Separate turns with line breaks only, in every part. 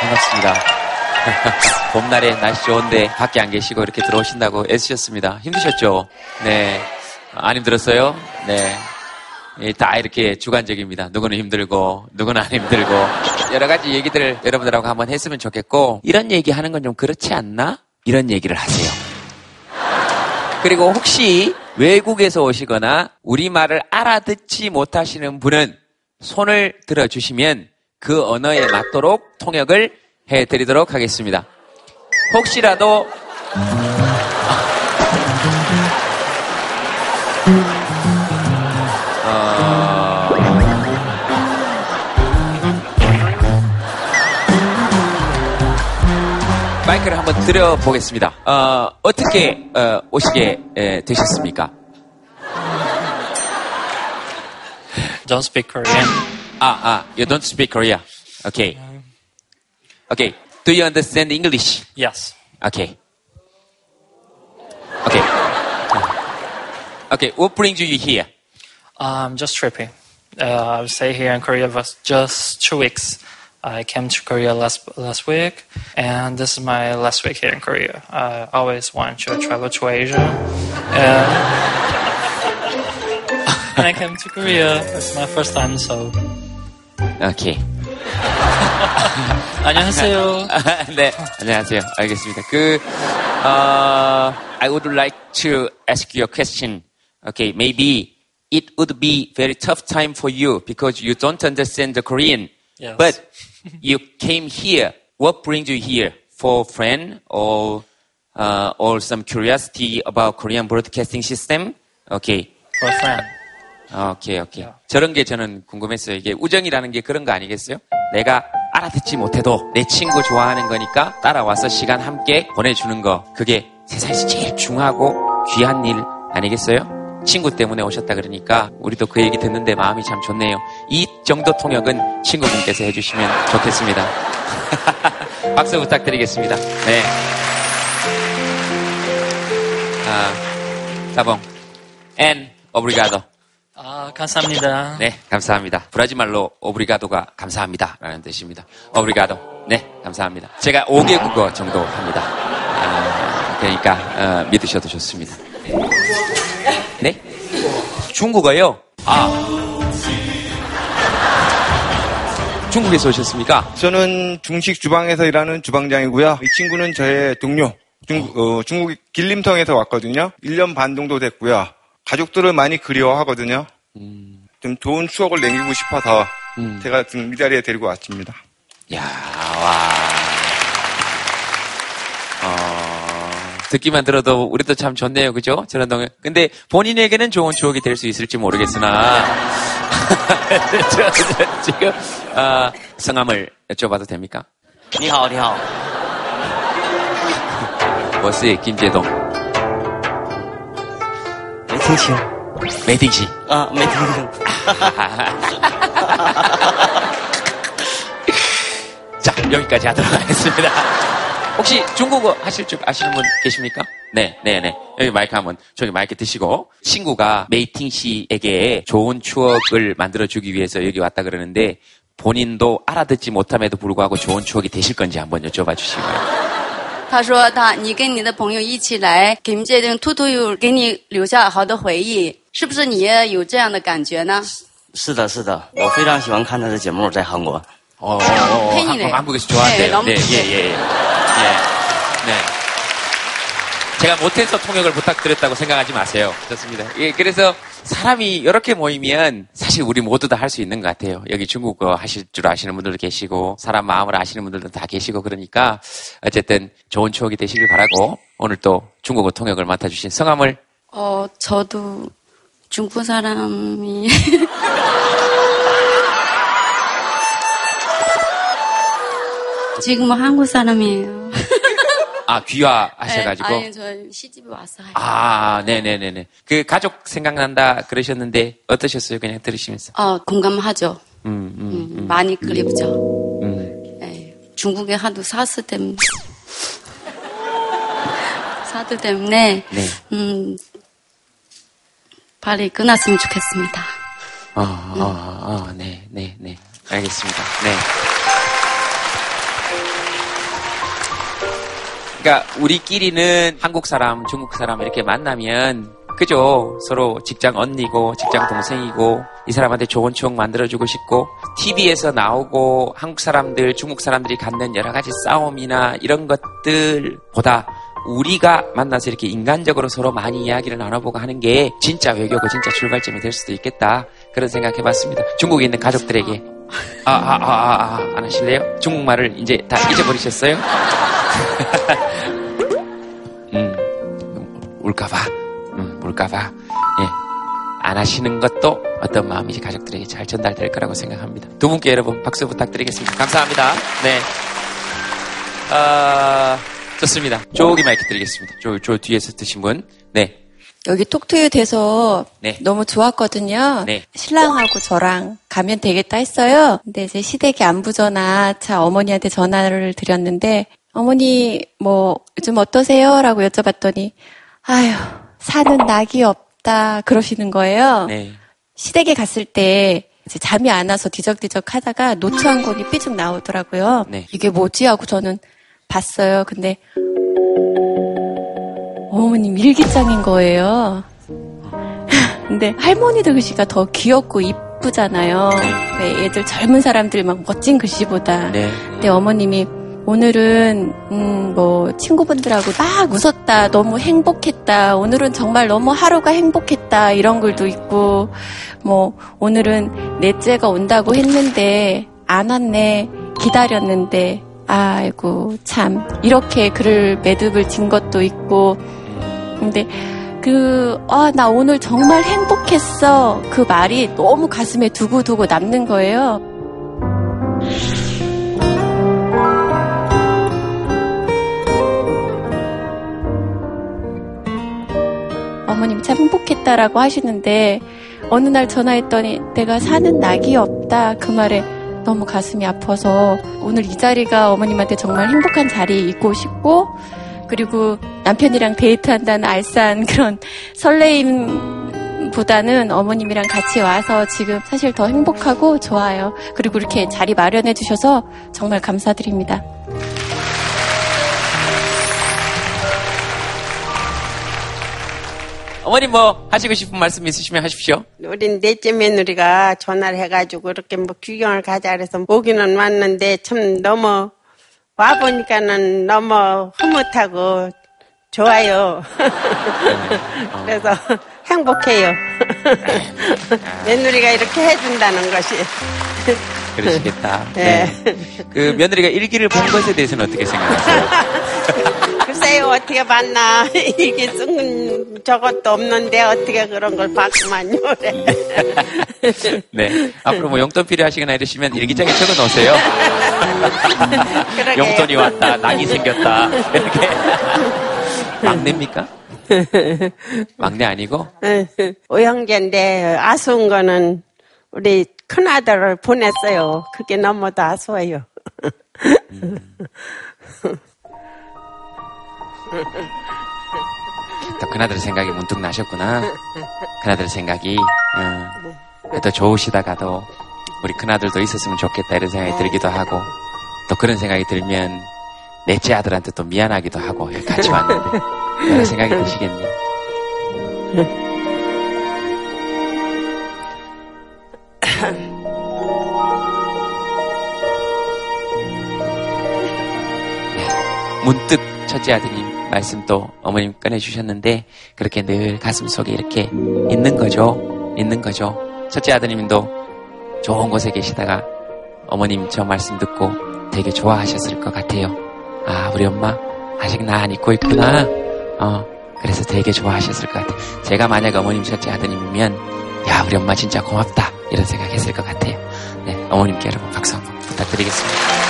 반갑습니다. 봄날에 날씨 좋은데 밖에 안 계시고 이렇게 들어오신다고 애쓰셨습니다. 힘드셨죠? 네. 안 힘들었어요? 네. 예, 다 이렇게 주관적입니다. 누구는 힘들고, 누구는 안 힘들고. 여러 가지 얘기들을 여러분들하고 한번 했으면 좋겠고, 이런 얘기 하는 건 좀 그렇지 않나? 이런 얘기를 하세요. 그리고 혹시 외국에서 오시거나 우리말을 알아듣지 못하시는 분은 손을 들어주시면 그 언어에 맞도록 통역을 해드리도록 하겠습니다. 혹시라도 어... 마이크를 한번 드려보겠습니다. 어, 어떻게 어, 오시게 에, 되셨습니까?
Don't speak Korean.
아, 아, you don't speak Korea. Okay. Okay. Do you understand English?
Yes.
Okay. Okay. Okay. What brings you here?
I'm just tripping. Uh, I stay here in Korea for just two weeks. I came to Korea last last week, and this is my last week here in Korea. I always want to travel to Asia, and, and I came to Korea. It's my first time, so
Okay.
안녕하세요.
네, 안녕하세요. 알겠습니다. 그, 어, I would like to ask you a question. Okay, maybe it would be very tough time for you because you don't understand the Korean.
Yes.
But you came here. What brings you here? For friend or uh, or some curiosity about Korean broadcasting system? Okay.
For a friend.
오케이, 오케이. 저런 게 저는 궁금했어요. 이게 우정이라는 게 그런 거 아니겠어요? 내가 알아듣지 못해도 내 친구 좋아하는 거니까 따라와서 시간 함께 보내주는 거. 그게 세상에서 제일 중하고 귀한 일 아니겠어요? 친구 때문에 오셨다 그러니까 우리도 그 얘기 듣는데 마음이 참 좋네요. 이 정도 통역은 친구분께서 해주시면 좋겠습니다. 박수 부탁드리겠습니다. 네. 아, 사봉. 엔, 오브리가도.
아, 감사합니다.
네, 감사합니다. 브라질 말로 오브리가도가 감사합니다. 라는 뜻입니다. 오브리가도. 네, 감사합니다. 제가 5개 국어 정도 합니다. 아, 그러니까, 어, 믿으셔도 좋습니다. 네? 중국어요? 아. 중국에서 오셨습니까?
저는 중식 주방에서 일하는 주방장이고요. 이 친구는 저의 동료. 중, 어, 중국 길림성에서 왔거든요. 1년 반 정도 됐고요. 가족들을 많이 그리워하거든요. 좀 좋은 추억을 남기고 싶어서
음.
제가 지금 이 자리에 데리고 왔습니다.
야, 와. 어, 듣기만 들어도 우리도 참 좋네요. 그죠? 저런 동네. 근데 본인에게는 좋은 추억이 될 수 있을지 모르겠으나, 저, 저, 지금, 아, 성함을 여쭤봐도 됩니까?
你好，你好，
我是 김재
매딩시요.
매딩시.
아, 매딩시요.
자, 여기까지 하도록 하겠습니다. 혹시 중국어 하실 줄 아시는 분 계십니까? 네, 네, 네. 여기 마이크 한번 저기 마이크 드시고 친구가 메이팅 씨에게 좋은 추억을 만들어 주기 위해서 여기 왔다 그러는데 본인도 알아듣지 못함에도 불구하고 좋은 추억이 되실 건지 한번 여쭤봐 주시고요.
他说他你跟你的朋友一起来，给你这种兔兔有给你留下好的回忆，是不是你也有这样的感觉呢？
是的，是的，我非常喜欢看他的节目，在韩国。
어, 어, 어,
팬이네요.
한국, 한국에서 좋아한대요.
네, 너무
네, 예, 예, 예. 예. 네. 제가 못해서 통역을 부탁드렸다고 생각하지 마세요. 좋습니다. 예, 그래서 사람이 이렇게 모이면 사실 우리 모두 다 할 수 있는 것 같아요. 여기 중국어 하실 줄 아시는 분들도 계시고 사람 마음을 아시는 분들도 다 계시고 그러니까 어쨌든 좋은 추억이 되시길 바라고 오늘 또 중국어 통역을 맡아주신 성함을
어 저도 중국 사람이 지금은 한국 사람이에요.
아 귀화하셔가지고
네, 아니 저 시집에 와서 할-
아 네네네네 그 가족 생각난다 그러셨는데 어떠셨어요? 그냥 들으시면서
어 공감하죠.
음, 음,
음, 많이 그립죠.
음.
네, 중국에 하도 사스 때문에 사드 때문에
네.
음 빨리 끝났으면 좋겠습니다.
아, 아, 아, 네, 네, 네. 알겠습니다. 네. 그러니까 우리끼리는 한국 사람, 중국 사람 이렇게 만나면 그죠? 서로 직장 언니고 직장 동생이고 이 사람한테 좋은 추억 만들어주고 싶고 TV에서 나오고 한국 사람들, 중국 사람들이 갖는 여러 가지 싸움이나 이런 것들보다 우리가 만나서 이렇게 인간적으로 서로 많이 이야기를 나눠보고 하는 게 진짜 외교고 진짜 출발점이 될 수도 있겠다. 그런 생각해 봤습니다. 중국에 있는 가족들에게 아, 아, 아, 아, 아, 안 하실래요? 중국말을 이제 다 잊어버리셨어요? 음, 울까봐. 음, 울까봐. 예. 안 하시는 것도 어떤 마음인지 가족들에게 잘 전달될 거라고 생각합니다. 두 분께 여러분 박수 부탁드리겠습니다. 감사합니다. 네. 아, 좋습니다. 저기 마이크 드리겠습니다. 저, 저 뒤에서 드신 분. 네.
여기 톡투유 돼서
네.
너무 좋았거든요.
네.
신랑하고 저랑 가면 되겠다 했어요. 근데 이제 시댁에 안부 전화, 차 어머니한테 전화를 드렸는데 어머니 뭐 요즘 어떠세요? 라고 여쭤봤더니 아유 사는 낙이 없다 그러시는 거예요.
네.
시댁에 갔을 때 이제 잠이 안 와서 뒤적뒤적 하다가 노트 한 권이 삐죽 나오더라고요.
네.
이게 뭐지 하고 저는 봤어요. 근데 어머님 일기장인 거예요. 근데 할머니들 글씨가 더 귀엽고 이쁘잖아요. 왜 애들 젊은 사람들 막 멋진 글씨보다.
네.
근데 어머님이 오늘은 음, 뭐 친구분들하고 막 웃었다. 너무 행복했다. 오늘은 정말 너무 하루가 행복했다. 이런 글도 있고 뭐 오늘은 넷째가 온다고 했는데 안 왔네. 기다렸는데 아이고 참 이렇게 글을 매듭을 진 것도 있고 근데 그, 아, 나 오늘 정말 행복했어. 그 말이 너무 가슴에 두고두고 남는 거예요. 어머님 참 행복했다라고 하시는데, 어느 날 전화했더니 내가 사는 낙이 없다. 그 말에 너무 가슴이 아파서 오늘 이 자리가 어머님한테 정말 행복한 자리이고 싶고, 그리고 남편이랑 데이트한다는 알싸한 그런 설레임 보다는 어머님이랑 같이 와서 지금 사실 더 행복하고 좋아요. 그리고 이렇게 자리 마련해 주셔서 정말 감사드립니다.
어머님 뭐 하시고 싶은 말씀 있으시면 하십시오.
우리 넷째 며느리가 전화를 해가지고 이렇게 뭐 구경을 가자 그래서 오기는 왔는데 참 너무 와 보니까는 너무 흐뭇하고 좋아요. 그래서 행복해요. 며느리가 이렇게 해준다는 것이.
그러시겠다.
네.
네. 그 며느리가 일기를 본 것에 대해서는 어떻게 생각하세요?
글쎄요, 어떻게 봤나. 이게 쓴 저것도 없는데 어떻게 그런 걸 봤구만요.
네. 앞으로 뭐 용돈 필요하시거나 이러시면 일기장에 적어 놓으세요. 용돈이 왔다, 낙이 생겼다. 이렇게. 막내입니까? 막내 아니고?
오형제인데 아쉬운 거는 우리 큰아들을 보냈어요. 그게 너무도 아쉬워요.
또 그나들 생각이 문득 나셨구나. 그나들 생각이, 어, 더 좋으시다가도 우리 큰아들도 있었으면 좋겠다 이런 생각이 들기도 하고 또 그런 생각이 들면 넷째 아들한테 또 미안하기도 하고 여기 같이 왔는데 여러 생각이 드시겠네요. 네, 문득 첫째 아드님 말씀 또 어머님 꺼내주셨는데 그렇게 늘 가슴 속에 이렇게 있는 거죠. 있는 거죠. 첫째 아드님도 좋은 곳에 계시다가 어머님 저 말씀 듣고 되게 좋아하셨을 것 같아요. 아, 우리 엄마 아직 나 안 잊고 있구나. 어, 그래서 되게 좋아하셨을 것 같아요. 제가 만약 어머님 첫째 아드님이면 야, 우리 엄마 진짜 고맙다. 이런 생각했을 것 같아요. 네, 어머님께 여러분 박수 한번 부탁드리겠습니다.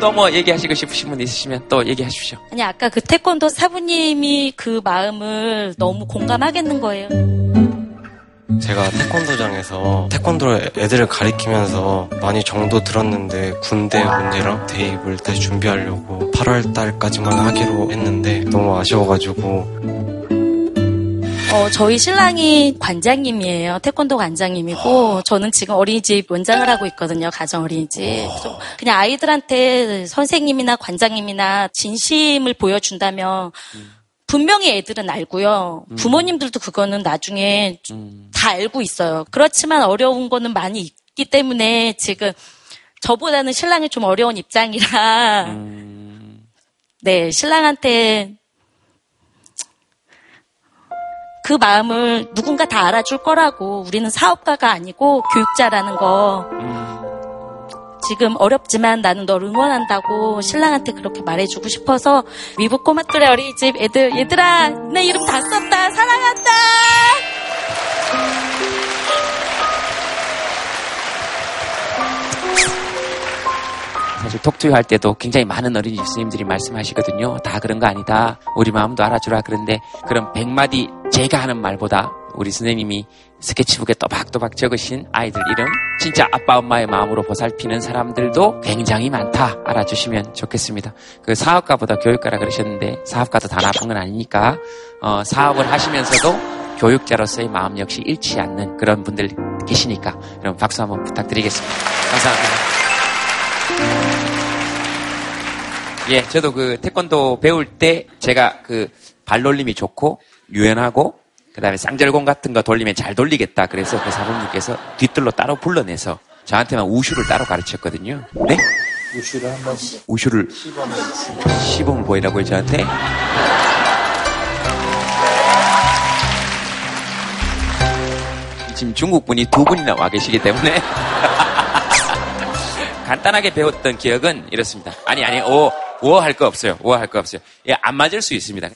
또 뭐 얘기하시고 싶으신 분 있으시면 또 얘기하십시오.
아니 아까 그 태권도 사부님이 그 마음을 너무 공감하겠는 거예요.
제가 태권도장에서 태권도 애들을 가리키면서 많이 정도 들었는데 군대 문제랑 대입을 다시 준비하려고 8월 달까지만 하기로 했는데 너무 아쉬워가지고
어, 저희 신랑이 관장님이에요. 태권도 관장님이고, 저는 지금 어린이집 원장을 하고 있거든요. 가정 어린이집. 그냥 아이들한테 선생님이나 관장님이나 진심을 보여준다면, 분명히 애들은 알고요. 부모님들도 그거는 나중에 다 알고 있어요. 그렇지만 어려운 거는 많이 있기 때문에 지금 저보다는 신랑이 좀 어려운 입장이라, 네, 신랑한테 그 마음을 누군가 다 알아줄 거라고 우리는 사업가가 아니고 교육자라는 거. 지금 어렵지만 나는 널 응원한다고 신랑한테 그렇게 말해주고 싶어서 위북 꼬마들의 어린이집 애들 얘들아 내 이름 다 썼다. 사랑한다
사실 톡투유 할 때도 굉장히 많은 어린이 집사님들이 말씀하시거든요. 다 그런 거 아니다. 우리 마음도 알아주라. 그런데 그런 백마디 제가 하는 말보다 우리 선생님이 스케치북에 또박또박 적으신 아이들 이름 진짜 아빠 엄마의 마음으로 보살피는 사람들도 굉장히 많다 알아주시면 좋겠습니다. 그 사업가보다 교육가라 그러셨는데 사업가도 다 나쁜 건 아니니까 어, 사업을 하시면서도 교육자로서의 마음 역시 잃지 않는 그런 분들 계시니까 여러분 박수 한번 부탁드리겠습니다. 감사합니다. 예, 저도 그 태권도 배울 때 제가 그 발놀림이 좋고 유연하고 그다음에 쌍절곤 같은 거 돌리면 잘 돌리겠다. 그래서 그 사부님께서 뒤뜰로 따로 불러내서 저한테만 우슈를 따로 가르쳤거든요. 네?
우슈를 한번
우슈를 시범을 보이라고요, 저한테? 지금 중국 분이 두 분이나 와 계시기 때문에 간단하게 배웠던 기억은 이렇습니다. 아니 아니 오 오할 거 없어요. 오할 거 없어요. 예, 안 맞을 수 있습니다.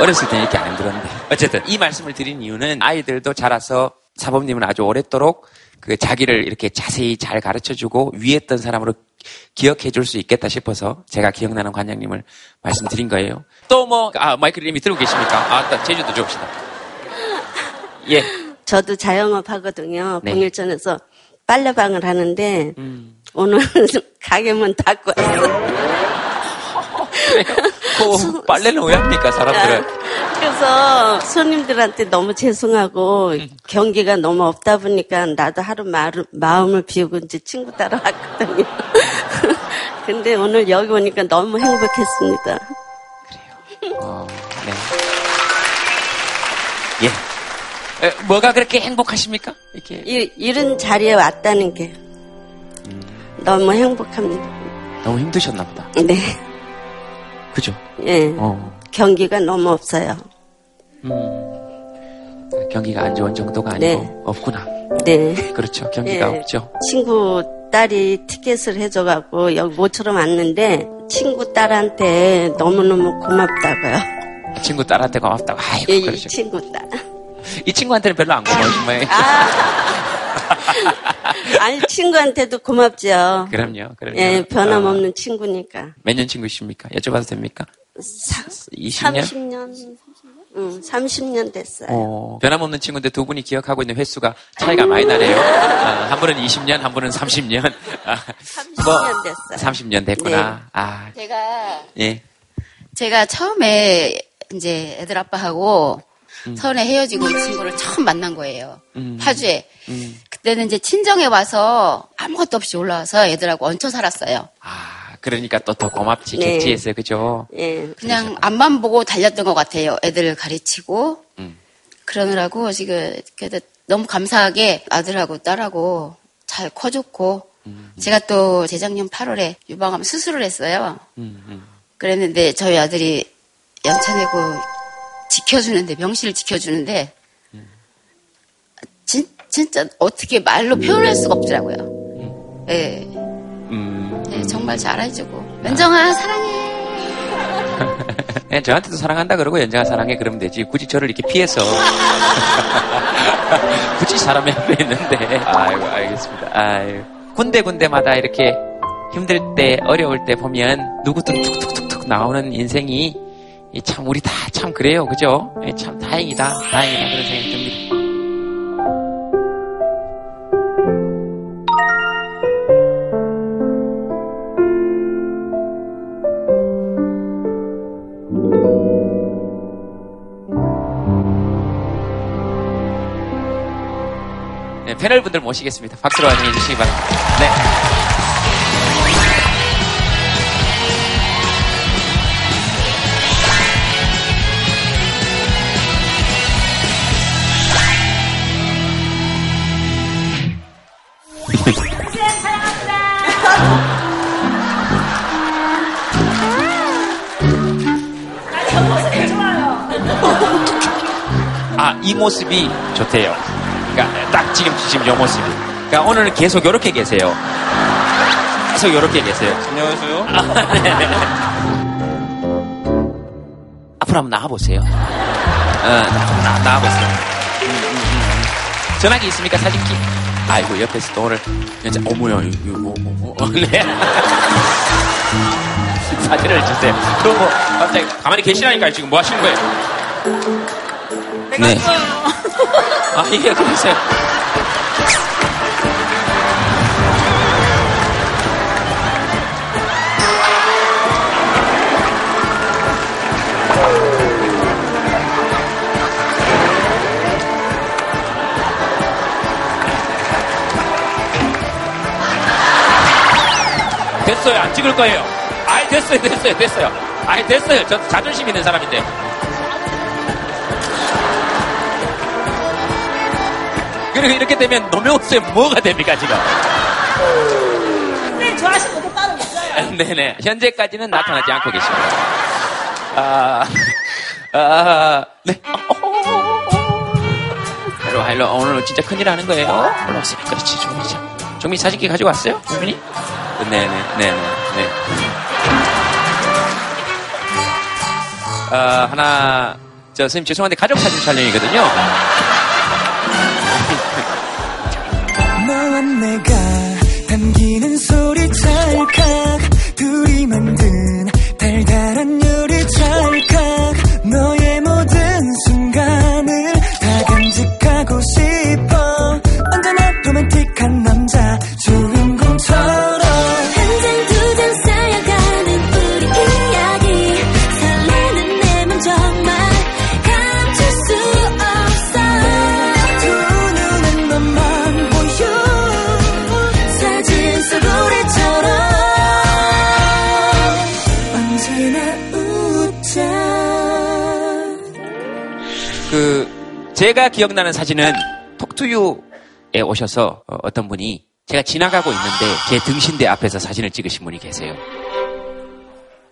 어렸을 때는 이렇게 안 들었는데. 어쨌든 이 말씀을 드린 이유는 아이들도 자라서 사범님은 아주 오랫도록 그 자기를 이렇게 자세히 잘 가르쳐 주고 위에 있던 사람으로 기억해 줄 수 있겠다 싶어서 제가 기억나는 관장님을 말씀드린 거예요. 또 뭐, 아, 마이크를 이미 들고 계십니까? 아, 또 제주도 줍시다. 예.
저도 자영업 하거든요.
네.
봉일전에서 빨래방을 하는데 오늘 가게 문 닫고 왔어 요.
그 빨래는 왜 합니까, 사람들은?
그래서 손님들한테 너무 죄송하고 경기가 너무 없다 보니까 나도 하루 마루- 마음을 비우고 이제 친구 따라 왔거든요. 근데 오늘 여기 오니까 너무 행복했습니다.
어, 네. 예. 에, 뭐가 그렇게 행복하십니까? 이렇게.
이, 이런 자리에 왔다는 게 너무 행복합니다.
너무 힘드셨나 보다.
네.
그죠?
예.
어.
경기가 너무 없어요.
경기가 안 좋은 정도가 아니고
네.
없구나.
네.
그렇죠. 경기가
예.
없죠.
친구 딸이 티켓을 해줘갖고 여기 모처럼 왔는데 친구 딸한테 너무너무 고맙다고요.
친구 딸한테 고맙다고. 아이고,
예, 이
그러죠.
친구 딸.
이 친구한테는 별로 안 고마우신 모양이에요.
아니 친구한테도 고맙죠.
그럼요, 그럼요.
예, 변함없는
어,
친구니까.
몇 년 친구이십니까? 여쭤봐도 됩니까? 20년?
30년? 응, 30년 됐어요.
어, 변함없는 친구인데 두 분이 기억하고 있는 횟수가 차이가 많이 나네요. 아, 한 분은 20년, 한 분은 30년. 아,
30년 됐어요.
30년 됐구나. 아,
제가
예.
제가 처음에 이제 애들 아빠하고 서울에 헤어지고 이 친구를 처음 만난 거예요.
음.
파주에.
음.
그때는 이제 친정에 와서 아무것도 없이 올라와서 애들하고 얹혀 살았어요.
아, 그러니까 또 더 고맙지,
네.
객지에서, 그죠?
예.
그냥 앞만 보고 달렸던 것 같아요. 애들을 가르치고
음.
그러느라고 지금 그래도 너무 감사하게 아들하고 딸하고 잘 커줬고
음.
제가 또 재작년 8월에 유방암 수술을 했어요.
음, 음.
그랬는데 저희 아들이 연차 내고 지켜주는데 명실을 지켜주는데 진, 진짜 어떻게 말로 표현할 수가 없더라고요. 예,
음,
예, 정말 잘해주고 연정아 사랑해.
예, 저한테도 사랑한다 그러고 연장아 사랑해 그러면 되지. 굳이 저를 이렇게 피해서. 굳이 사람이 앞에 있는데. 아이고, 알겠습니다. 아유. 군데 군데마다 이렇게 힘들 때, 어려울 때 보면 누구든 툭툭툭툭 나오는 인생이 이 참 우리 다 참 그래요, 그죠? 예, 참 다행이다, 다행이다 그런 생각이 듭니다. 네, 패널 분들 모시겠습니다. 박수로 환영해 주시기 바랍니다. 네. 아, 이 모습이 좋대요. 그러니까 딱 지금 지금 요 모습이. 그러니까 오늘은 계속 이렇게 계세요. 계속 이렇게 계세요.
안녕하세요.
앞으로 한번 나와보세요. 어, 나, 나, 나와보세요. 음, 음, 음. 전화기 있습니까? 사진기? 아이고, 옆에서 또 오늘, 여자, 어머야, 이거, 뭐, 뭐, 뭐. 네. 사진을 주세요. 그럼 뭐, 갑자기 가만히 계시라니까요. 지금 뭐 하시는 거예요? 네. 아, 이게 그러세요. 됐어요. 안 찍을 거예요. 아이, 됐어요. 됐어요. 됐어요. 아이, 됐어요. 저 자존심 있는 사람인데. 그리고 이렇게 되면 노명수에 뭐가 됩니까, 지금?
네, 좋아하시는 것도 따로 있어요.
네네. 현재까지는 나타나지 않고 계십니다. 아, 아, 네. 일로 와, 일로 와. 오늘 진짜 큰일 하는 거예요. 올라오세요. 그렇지, 종민이 참. 종민 사진기 가지고 왔어요? 종민이? 네네, 네네, 네. 아, 하나, 저, 선생님 죄송한데 가족 사진 촬영이거든요.
너와 내가 담기는 소리 찰칵 둘이 만든
제가
기억나는 사진은 톡투유에 오셔서 어, 어떤 분이 제가 지나가고 있는데 제 등신대 앞에서 사진을 찍으신 분이 계세요.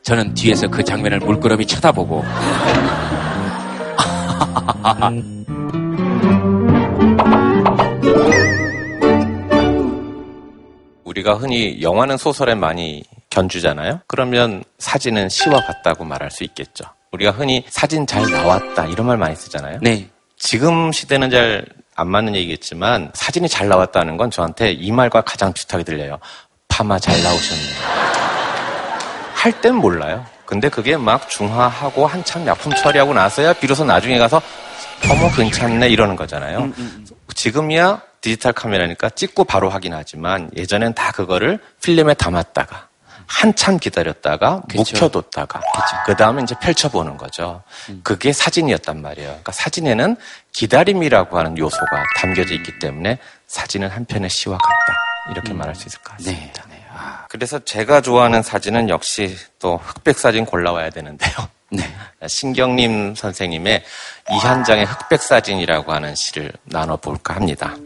저는 뒤에서 그 장면을 물끄러미 쳐다보고
우리가 흔히 영화는 소설에 많이 견주잖아요. 그러면 사진은 시와 같다고 말할 수 있겠죠. 우리가 흔히 사진 잘 나왔다 이런 말 많이 쓰잖아요.
네.
지금 시대는 잘 안 맞는 얘기겠지만 사진이 잘 나왔다는 건 저한테 이 말과 가장 비슷하게 들려요. 파마 잘 나오셨네. 할땐 몰라요. 근데 그게 막 중화하고 한참 약품 처리하고 나서야 비로소 나중에 가서 어머 괜찮네 이러는 거잖아요. 지금이야 디지털 카메라니까 찍고 바로 확인하지만 예전엔 다 그거를 필름에 담았다가 한참 기다렸다가 묵혀뒀다가 그 다음에 이제 펼쳐보는 거죠. 그게 사진이었단 말이에요. 그러니까 사진에는 기다림이라고 하는 요소가 담겨져 있기 때문에 사진은 한편의 시와 같다 이렇게 말할 수 있을 것 같습니다. 그래서 제가 좋아하는 사진은 역시 또 흑백 사진 골라와야 되는데요. 신경림 선생님의 이한장의 흑백 사진이라고 하는 시를 나눠볼까 합니다.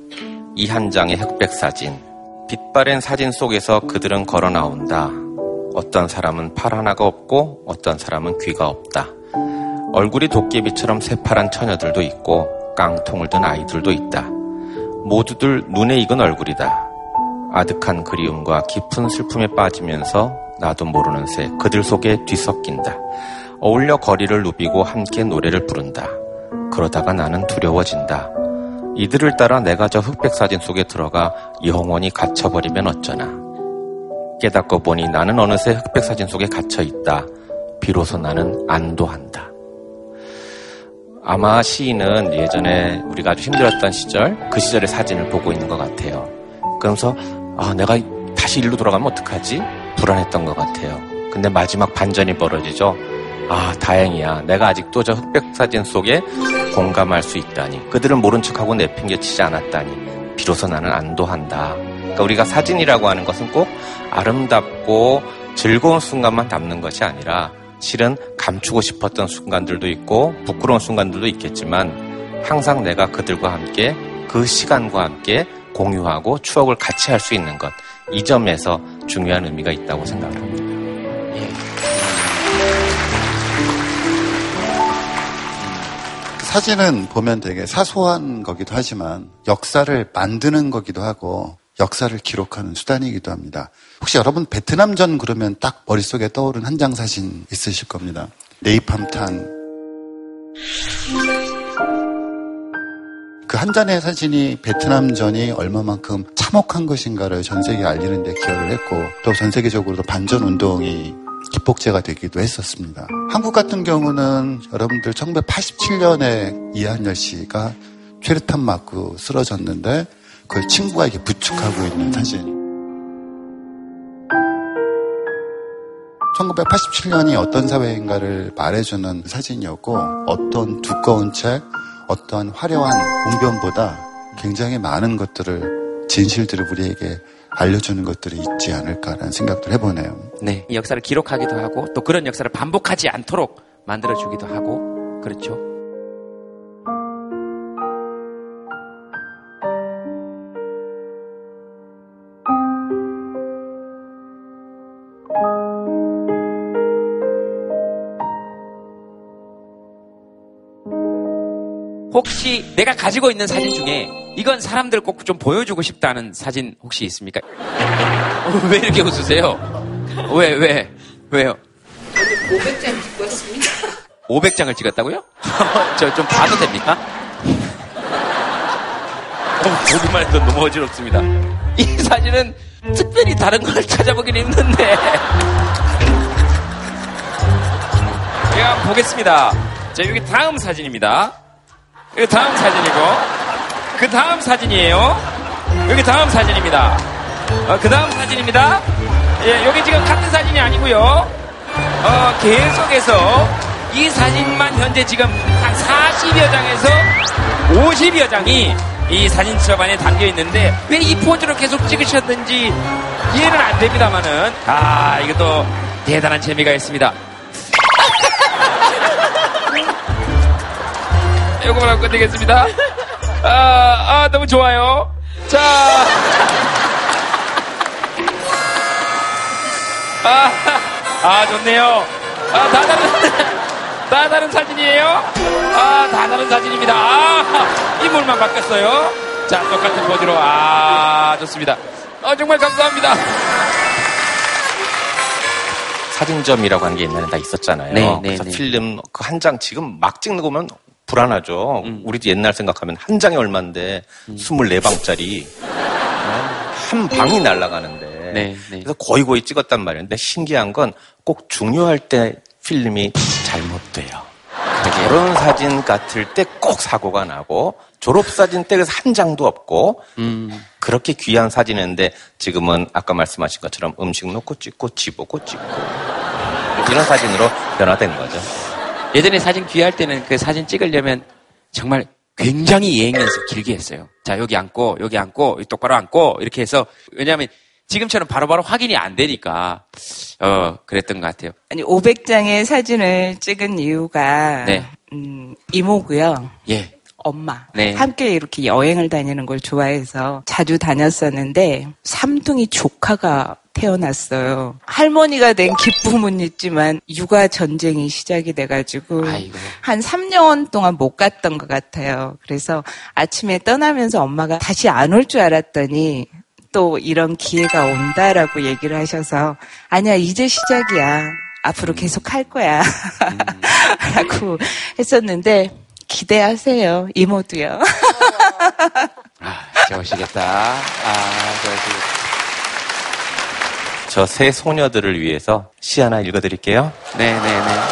이한장의 흑백 사진. 빛바랜 사진 속에서 그들은 걸어 나온다. 어떤 사람은 팔 하나가 없고 어떤 사람은 귀가 없다. 얼굴이 도깨비처럼 새파란 처녀들도 있고 깡통을 든 아이들도 있다. 모두들 눈에 익은 얼굴이다. 아득한 그리움과 깊은 슬픔에 빠지면서 나도 모르는 새 그들 속에 뒤섞인다. 어울려 거리를 누비고 함께 노래를 부른다. 그러다가 나는 두려워진다. 이들을 따라 내가 저 흑백 사진 속에 들어가 영원히 갇혀버리면 어쩌나. 깨닫고 보니 나는 어느새 흑백 사진 속에 갇혀 있다. 비로소 나는 안도한다. 아마 시인은 예전에 우리가 아주 힘들었던 시절, 그 시절의 사진을 보고 있는 것 같아요. 그러면서, 아, 내가 다시 일로 돌아가면 어떡하지? 불안했던 것 같아요. 근데 마지막 반전이 벌어지죠. 아, 다행이야. 내가 아직도 저 흑백 사진 속에 공감할 수 있다니. 그들은 모른 척하고 내팽개치지 않았다니. 비로소 나는 안도한다. 그러니까 우리가 사진이라고 하는 것은 꼭 아름답고 즐거운 순간만 담는 것이 아니라 실은 감추고 싶었던 순간들도 있고 부끄러운 순간들도 있겠지만 항상 내가 그들과 함께 그 시간과 함께 공유하고 추억을 같이 할 수 있는 것. 이 점에서 중요한 의미가 있다고 생각을 합니다.
사진은 보면 되게 사소한 거기도 하지만 역사를 만드는 거기도 하고 역사를 기록하는 수단이기도 합니다. 혹시 여러분 베트남전 그러면 딱 머릿속에 떠오른 한 장 사진 있으실 겁니다. 네이팜탄. 그 한 잔의 사진이 베트남전이 얼마만큼 참혹한 것인가를 전 세계에 알리는 데 기여를 했고 또 전 세계적으로도 반전 운동이 기폭제가 되기도 했었습니다. 한국 같은 경우는 여러분들 1987년에 이한열 씨가 최루탄 맞고 쓰러졌는데 그걸 친구가 이렇게 부축하고 있는 사진. 1987년이 어떤 사회인가를 말해주는 사진이었고 어떤 두꺼운 책, 어떤 화려한 웅변보다 굉장히 많은 것들을 진실들을 우리에게 알려주는 것들이 있지 않을까라는 생각도 해보네요.
네. 이 역사를 기록하기도 하고 또 그런 역사를 반복하지 않도록 만들어주기도 하고 그렇죠. 혹시 내가 가지고 있는 사진 중에 이건 사람들 꼭 좀 보여주고 싶다는 사진 혹시 있습니까? 어, 왜 이렇게 웃으세요? 왜, 왜, 왜요?
500장 찍고 왔습니다.
500장을 찍었다고요? 저 좀 봐도 됩니까? 어, 보기만 해도 너무 어지럽습니다. 이 사진은 특별히 다른 걸 찾아보긴 힘든데. 제가 보겠습니다. 자, 여기 다음 사진입니다. 여기 다음 사진이고, 그 다음 사진이에요. 여기 다음 사진입니다. 어, 그 다음 사진입니다. 예, 여기 지금 같은 사진이 아니고요. 어, 계속해서 이 사진만 현재 지금 한 40여 장에서 50여 장이 이 사진첩 안에 담겨 있는데 왜 이 포즈로 계속 찍으셨는지 이해는 안 됩니다만은 아 이것도 대단한 재미가 있습니다. 이거만 하고 끝내겠습니다. 아, 아 너무 좋아요. 자. 아, 아 좋네요. 아, 다 다른, 다 다른 사진이에요? 아, 다 다른 사진입니다. 아, 인물만 바뀌었어요. 자, 똑같은 포즈로. 아, 좋습니다. 아, 정말 감사합니다.
사진점이라고 하는 게 옛날에 다 있었잖아요.
네, 네,
그래서
네.
필름 그 한 장 지금 막 찍는 거 보면 불안하죠.
음.
우리도 옛날 생각하면 한 장이 얼마인데 24방짜리 한 방이 날아가는데
네, 네.
그래서 거의 거의 찍었단 말이에요. 근데 신기한 건 꼭 중요할 때 필름이 잘못돼요. 결혼 사진 같을 때 꼭 사고가 나고 졸업 사진 때 그래서 한 장도 없고
음.
그렇게 귀한 사진인데 지금은 아까 말씀하신 것처럼 음식 놓고 찍고 집보고 찍고 이런 사진으로 변화된 거죠.
예전에 사진 귀할 때는 그 사진 찍으려면 정말 굉장히 예행 연습 길게 했어요. 자, 여기 앉고, 여기 앉고, 여기 똑바로 앉고, 이렇게 해서, 왜냐하면 지금처럼 바로 바로 확인이 안 되니까, 어, 그랬던 것 같아요.
아니 500장의 사진을 찍은 이유가
네.
음, 이모고요.
예.
엄마.
네.
함께 이렇게 여행을 다니는 걸 좋아해서 자주 다녔었는데 삼둥이 조카가 태어났어요. 할머니가 된 기쁨은 있지만 육아 전쟁이 시작이 돼가지고 한 3년 동안 못 갔던 것 같아요. 그래서 아침에 떠나면서 엄마가 다시 안 올 줄 알았더니 또 이런 기회가 온다라고 얘기를 하셔서 아니야 이제 시작이야. 앞으로 계속 할 거야. 라고 했었는데 기대하세요. 이모도요.
좋으시겠다. 아, 좋으시겠다.
저 세 소녀들을 위해서 시 하나 읽어드릴게요.
네, 네, 네,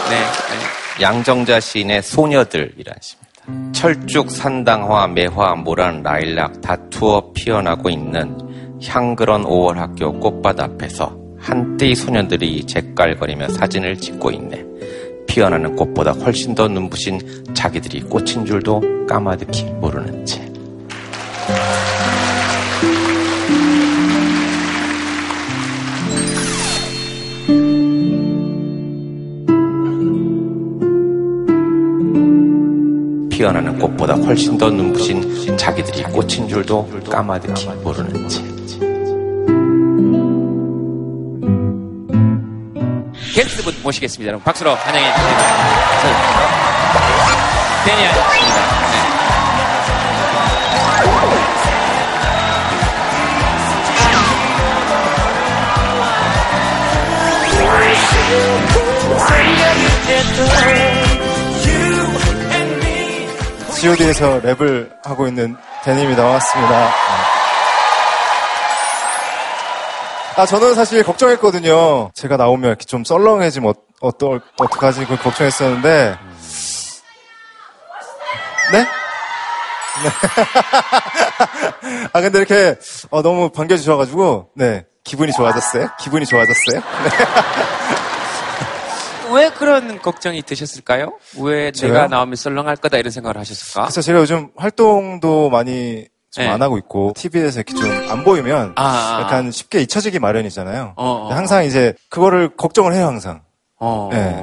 네.
양정자 시인의 소녀들이란 시입니다. 철쭉, 산당화, 매화, 모란, 라일락 다투어 피어나고 있는 향그런 5월 학교 꽃밭 앞에서 한때의 소년들이 잿깔거리며 사진을 찍고 있네. 피어나는 꽃보다 훨씬 더 눈부신 자기들이 꽃인 줄도 까마득히 모르는 채. 피어나는 꽃보다 훨씬 더 눈부신 자기들이 꽃인 줄도 까마득히 모르는 채.
게스트분 모시겠습니다. 여러분 박수로 환영해 주시기 바랍니다. 데니 아저씨입니다.
G.O.D에서 랩을 하고 있는 데님이 나왔습니다. 아, 저는 사실 걱정했거든요. 제가 나오면 이렇게 좀 썰렁해지면 어, 어떠, 어떡하지? 그걸 걱정했었는데. 네? 네. 아, 근데 이렇게, 어, 너무 반겨주셔가지고, 네. 기분이 좋아졌어요? 기분이 좋아졌어요? 네.
왜 그런 걱정이 드셨을까요? 왜
저요?
내가 나오면 썰렁할 거다 이런 생각을 하셨을까?
그래서 제가 요즘 활동도 많이 좀
네.
안 하고 있고, TV에서 이렇게 좀 안 보이면,
아, 아, 아.
약간 쉽게 잊혀지기 마련이잖아요.
어, 어,
항상 이제, 그거를 걱정을 해요, 항상.
어.
네.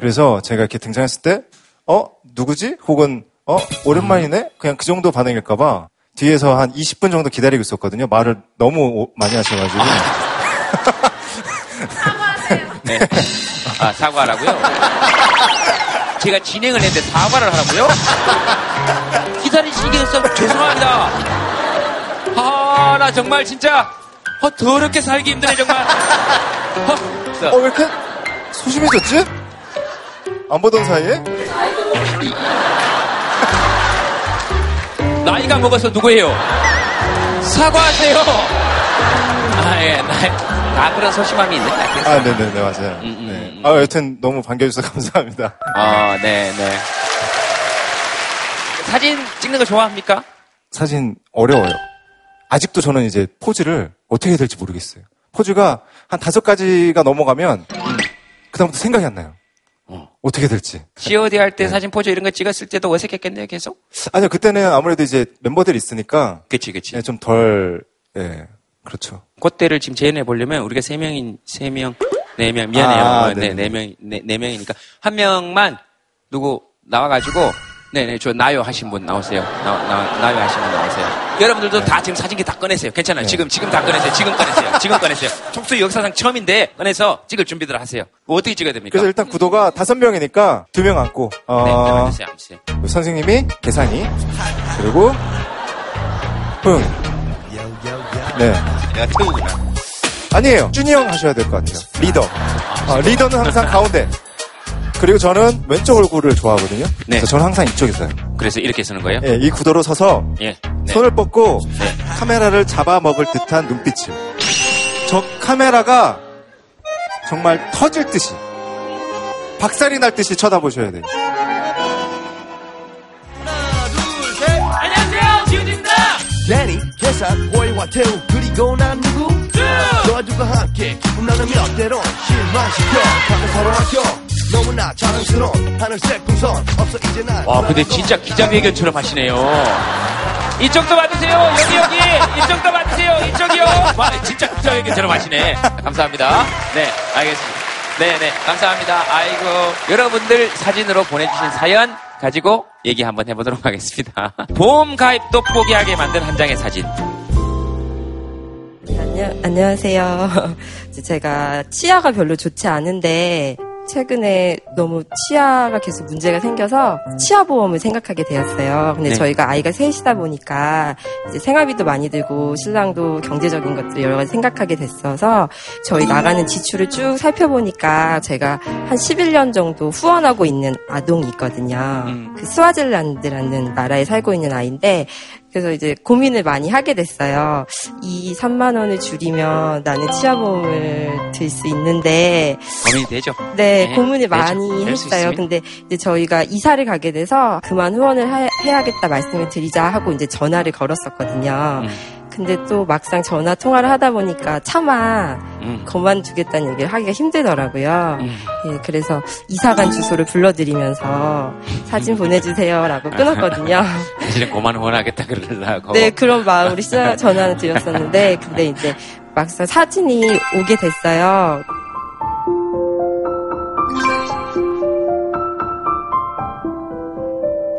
그래서 제가 이렇게 등장했을 때, 어? 누구지? 혹은, 어? 오랜만이네? 그냥 그 정도 반응일까봐 뒤에서 한 20분 정도 기다리고 있었거든요. 말을 너무 오- 많이 하셔가지고.
네. 아, 사과하라고요? 제가 진행을 했는데 사과를 하라고요? 기다리시게 해서 죄송합니다. 아, 나 정말 진짜, 어, 더럽게 살기 힘드네, 정말. 어,
어, 왜 이렇게 소심해졌지? 안 보던 사이에?
나이가 먹어서 누구예요? 사과하세요! 아, 그런 소심함이 있네.
아, 네네네, 맞아요. 네. 아, 여튼 너무 반겨주셔서 감사합니다.
아, 네, 네. 사진 찍는 거 좋아합니까?
사진 어려워요. 아직도 저는 이제 포즈를 어떻게 해야 될지 모르겠어요. 포즈가 한 다섯 가지가 넘어가면 그다음부터 생각이 안 나요. 어 떻게 해야 될지.
COD 할 때 사진 포즈 이런 거 찍었을 때도 어색했겠네요, 계속?
아니요, 그때는 아무래도 이제 멤버들이 있으니까.
그치, 그치.
좀 덜, 예, 그렇죠.
그때를 지금 재현해 보려면 우리가 세 명인 세 명, 네 명 미안해요.
아,
어, 네,
네네.
네 명, 네, 네 명이니까 한 명만 누구 나와가지고 네네 저 나요 하신 분 나오세요. 나, 나, 나요 하신 분 나오세요. 여러분들도 다 지금 사진기 다 꺼내세요. 괜찮아요. 지금 지금 다 꺼내세요. 지금 꺼내세요. 지금 꺼내세요. 촉수 역사상 처음인데 꺼내서 찍을 준비들 하세요. 뭐 어떻게 찍어야 됩니까?
그래서 일단 구도가 다섯 명이니까 두 명 앉고, 어,
네, 네, 앉으세요, 앉으세요.
선생님이 계산이, 그리고 흥. 네.
내가 태우구나.
아니에요. 준이 형 하셔야 될 것 같아요. 리더. 어, 리더는 항상 가운데. 그리고 저는 왼쪽 얼굴을 좋아하거든요. 그래서 저는 항상 이쪽에 서요.
그래서 이렇게 쓰는 거예요?
예, 이 구도로 서서
예. 네.
손을 뻗고 카메라를 잡아먹을 듯한 눈빛을. 저 카메라가 정말 터질 듯이 박살이 날 듯이 쳐다보셔야 돼요.
호이와 태우, 그리고 난 누구? 너희들과 함께 기분 나누며 때론 실망시켜 가면 서로 아껴 너무나 자랑스러운 하늘색 풍선 없어 이제 난
와, 근데 진짜 기자회견처럼 하시네요. 이쪽도 받으세요. 여기, 여기. 이쪽도 받으세요. 이쪽이요. 와, 진짜 기자회견처럼 하시네. 감사합니다. 네, 알겠습니다. 네, 네. 감사합니다. 아이고. 여러분들 사진으로 보내주신 사연 가지고 얘기 한번 해보도록 하겠습니다. 보험 가입도 포기하게 만든 한 장의 사진.
안녕, 안녕하세요. 제가 치아가 별로 좋지 않은데 최근에 너무 치아가 계속 문제가 생겨서 치아 보험을 생각하게 되었어요. 근데
네.
저희가 아이가 셋이다 보니까 이제 생활비도 많이 들고 신랑도 경제적인 것들 여러 가지 생각하게 됐어서 저희 나가는 지출을 쭉 살펴보니까 제가 한 11년 정도 후원하고 있는 아동이 있거든요. 그 스와질란드라는 나라에 살고 있는 아이인데 그래서 이제 고민을 많이 하게 됐어요. 이 3만 원을 줄이면 나는 치아보험을 들 수 있는데
고민이 되죠.
네, 고민을
되죠.
많이 했어요. 근데 이제 저희가 이사를 가게 돼서 그만 후원을 하- 해야겠다 말씀을 드리자 하고 이제 전화를 걸었었거든요.
음.
근데 또 막상 전화 통화를 하다 보니까 차마
음.
그만두겠다는 얘기를 하기가 힘들더라고요.
음.
예, 그래서 이사간 주소를 불러드리면서 사진 보내주세요라고 끊었거든요.
사실은 고만 후원하겠다 그러려고.
네, 그런 마음으로 시작 전화를 드렸었는데, 근데 이제 막상 사진이 오게 됐어요.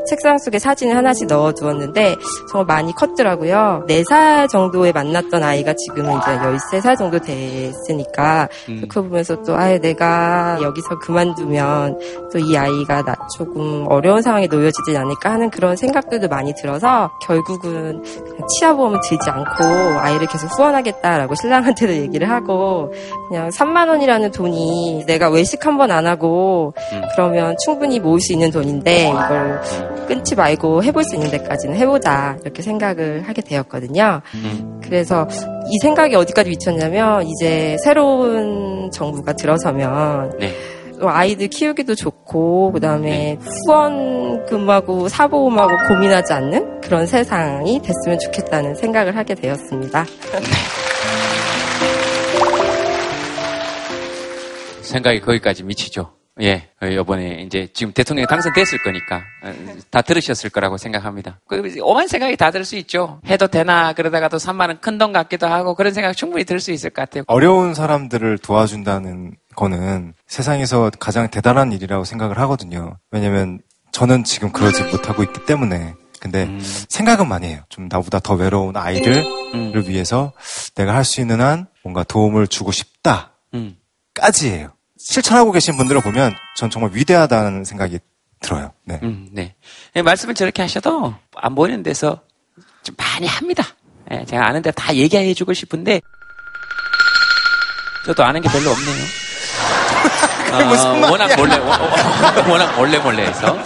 책상 속에 사진을 하나씩 넣어 두었는데 정말 많이 컸더라고요. 4살 정도에 만났던 아이가 지금은 이제 13살 정도 됐으니까
음.
그거 보면서 또 아예 내가 여기서 그만두면 또 이 아이가 나 조금 어려운 상황에 놓여지지 않을까 하는 그런 생각들도 많이 들어서 결국은 치아보험을 들지 않고 아이를 계속 후원하겠다라고 신랑한테도 얘기를 하고 그냥 3만 원이라는 돈이 내가 외식 한 번 안 하고
음.
그러면 충분히 모을 수 있는 돈인데 이걸 끊지 말고 해볼 수 있는 데까지는 해보자 이렇게 생각을 하게 되었거든요.
음.
그래서 이 생각이 어디까지 미쳤냐면 이제 새로운 정부가 들어서면
네.
또 아이들 키우기도 좋고 그다음에 후원금하고 사보험하고 고민하지 않는 그런 세상이 됐으면 좋겠다는 생각을 하게 되었습니다.
생각이 거기까지 미치죠. 예, 어, 이번에 이제 지금 대통령이 당선됐을 거니까 어, 다 들으셨을 거라고 생각합니다. 그 오만 생각이 다 들 수 있죠. 해도 되나 그러다가도 3만 원 큰 돈 같기도 하고 그런 생각 충분히 들 수 있을 것 같아요.
어려운 사람들을 도와준다는 거는 세상에서 가장 대단한 일이라고 생각을 하거든요. 왜냐면 저는 지금 그러지 못하고 있기 때문에. 근데 생각은 많이 해요. 좀 나보다 더 외로운 아이들을
음.
위해서 내가 할 수 있는 한 뭔가 도움을 주고 싶다.
음.
까지예요. 실천하고 계신 분들을 보면 전 정말 위대하다는 생각이 들어요. 네.
음, 네. 예, 말씀을 저렇게 하셔도 안 보이는 데서 좀 많이 합니다. 예, 제가 아는 데 다 얘기해 주고 싶은데 저도 아는 게 별로 없네요. 어? 워낙 몰래, 워낙 몰래 몰래 해서.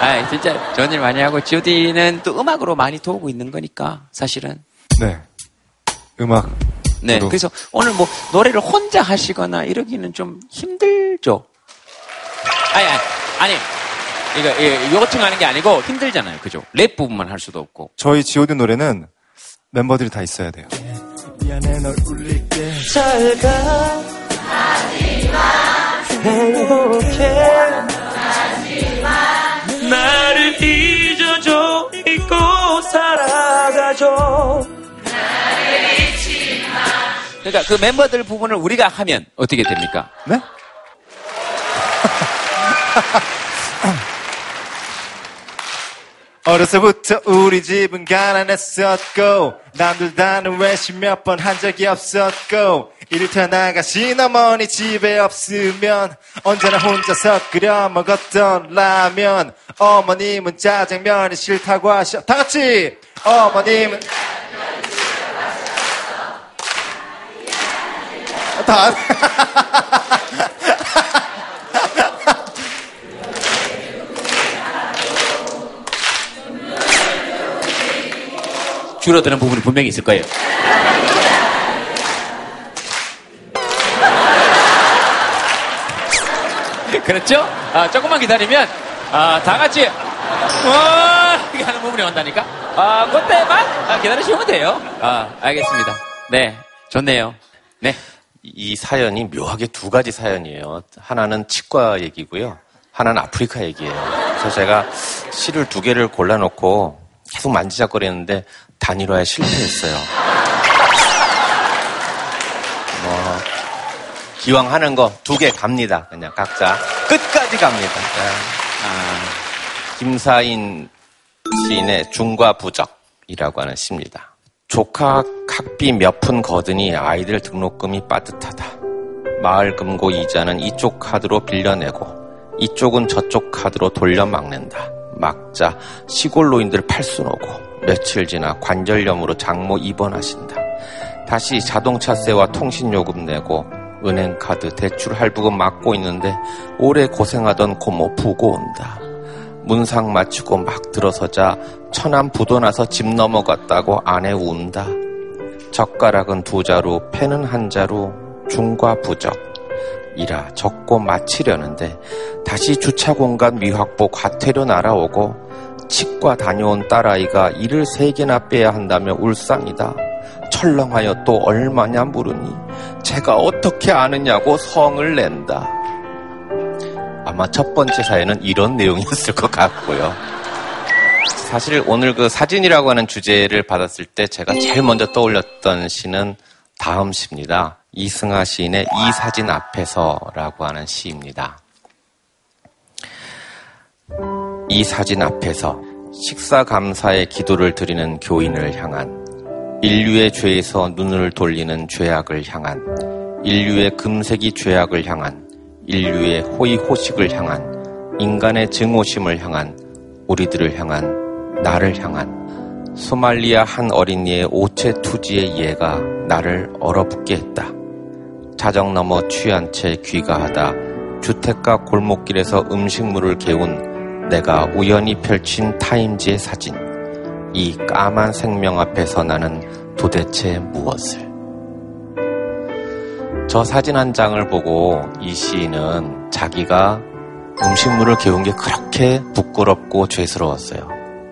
아, 진짜 좋은 일 많이 하고 GOD는 또 음악으로 많이 도우고 있는 거니까 사실은.
네. 음악.
네.
저도.
그래서 오늘 뭐 노래를 혼자 하시거나 이러기는 좀 힘들죠. 아니, 아니, 아니. 이거, 예, 요청하는 게 아니고 힘들잖아요. 그죠? 랩 부분만 할 수도 없고.
저희 지오드 노래는 멤버들이 다 있어야 돼요.
미안해 널 울릴게 잘가 행복해 나를 잊어줘 잊고 살아가줘
그러니까 그 멤버들 부분을 우리가 하면 어떻게 됩니까?
네? 어려서부터 우리 집은 가난했었고 남들 다는 외식 몇 번 한 적이 없었고 이를테 나가 시어머니 집에 없으면 언제나 혼자서 끓여 먹었던 라면 어머님은 짜장면이 싫다고 하셔 다 같이 어머님은 다
줄어드는 부분이 분명히 있을 거예요. 그렇죠? 아, 조금만 기다리면 아, 다 같이 와 이렇게 하는 부분이 온다니까. 아, 그때만 아, 기다리시면 돼요. 아, 알겠습니다. 네, 좋네요. 네.
이 사연이 묘하게 두 가지 사연이에요. 하나는 치과 얘기고요. 하나는 아프리카 얘기예요. 그래서 제가 시를 두 개를 골라놓고 계속 만지작거리는데 단일화에 실패했어요. 뭐 기왕 하는 거 두 개 갑니다. 그냥 각자 끝까지 갑니다. 네. 아, 김사인 시인의 중과 부적이라고 하는 시입니다. 조카 학비 몇 푼 거드니 아이들 등록금이 빠듯하다. 마을 금고 이자는 이쪽 카드로 빌려내고 이쪽은 저쪽 카드로 돌려 막는다. 막자 시골 노인들 팔순 오고 며칠 지나 관절염으로 장모 입원하신다. 다시 자동차세와 통신요금 내고 은행카드 대출 할부금 막고 있는데 오래 고생하던 고모 부고 온다. 문상 마치고 막 들어서자 천안 부도나서 집 넘어갔다고 아내 운다. 젓가락은 두 자루, 펜은 한 자루, 중과 부적. 이라 적고 마치려는데 다시 주차 공간 미확보 과태료 날아오고 치과 다녀온 딸아이가 이를 세 개나 빼야 한다며 울상이다. 철렁하여 또 얼마냐 물으니 제가 어떻게 아느냐고 성을 낸다. 아마 첫 번째 사연은 이런 내용이었을 것 같고요. 사실 오늘 그 사진이라고 하는 주제를 받았을 때 제가 제일 먼저 떠올렸던 시는 다음 시입니다. 이승하 시인의 이 사진 앞에서라고 하는 시입니다. 이 사진 앞에서 식사 감사의 기도를 드리는 교인을 향한 인류의 죄에서 눈을 돌리는 죄악을 향한 인류의 금색이 죄악을 향한 인류의 호의호식을 향한 인간의 증오심을 향한 우리들을 향한 나를 향한 소말리아 한 어린이의 오체 투지의 예가 나를 얼어붙게 했다. 자정 넘어 취한 채 귀가하다 주택가 골목길에서 음식물을 개운 내가 우연히 펼친 타임지의 사진. 이 까만 생명 앞에서 나는 도대체 무엇을? 저 사진 한 장을 보고 이 시인은 자기가 음식물을 개운 게 그렇게 부끄럽고 죄스러웠어요.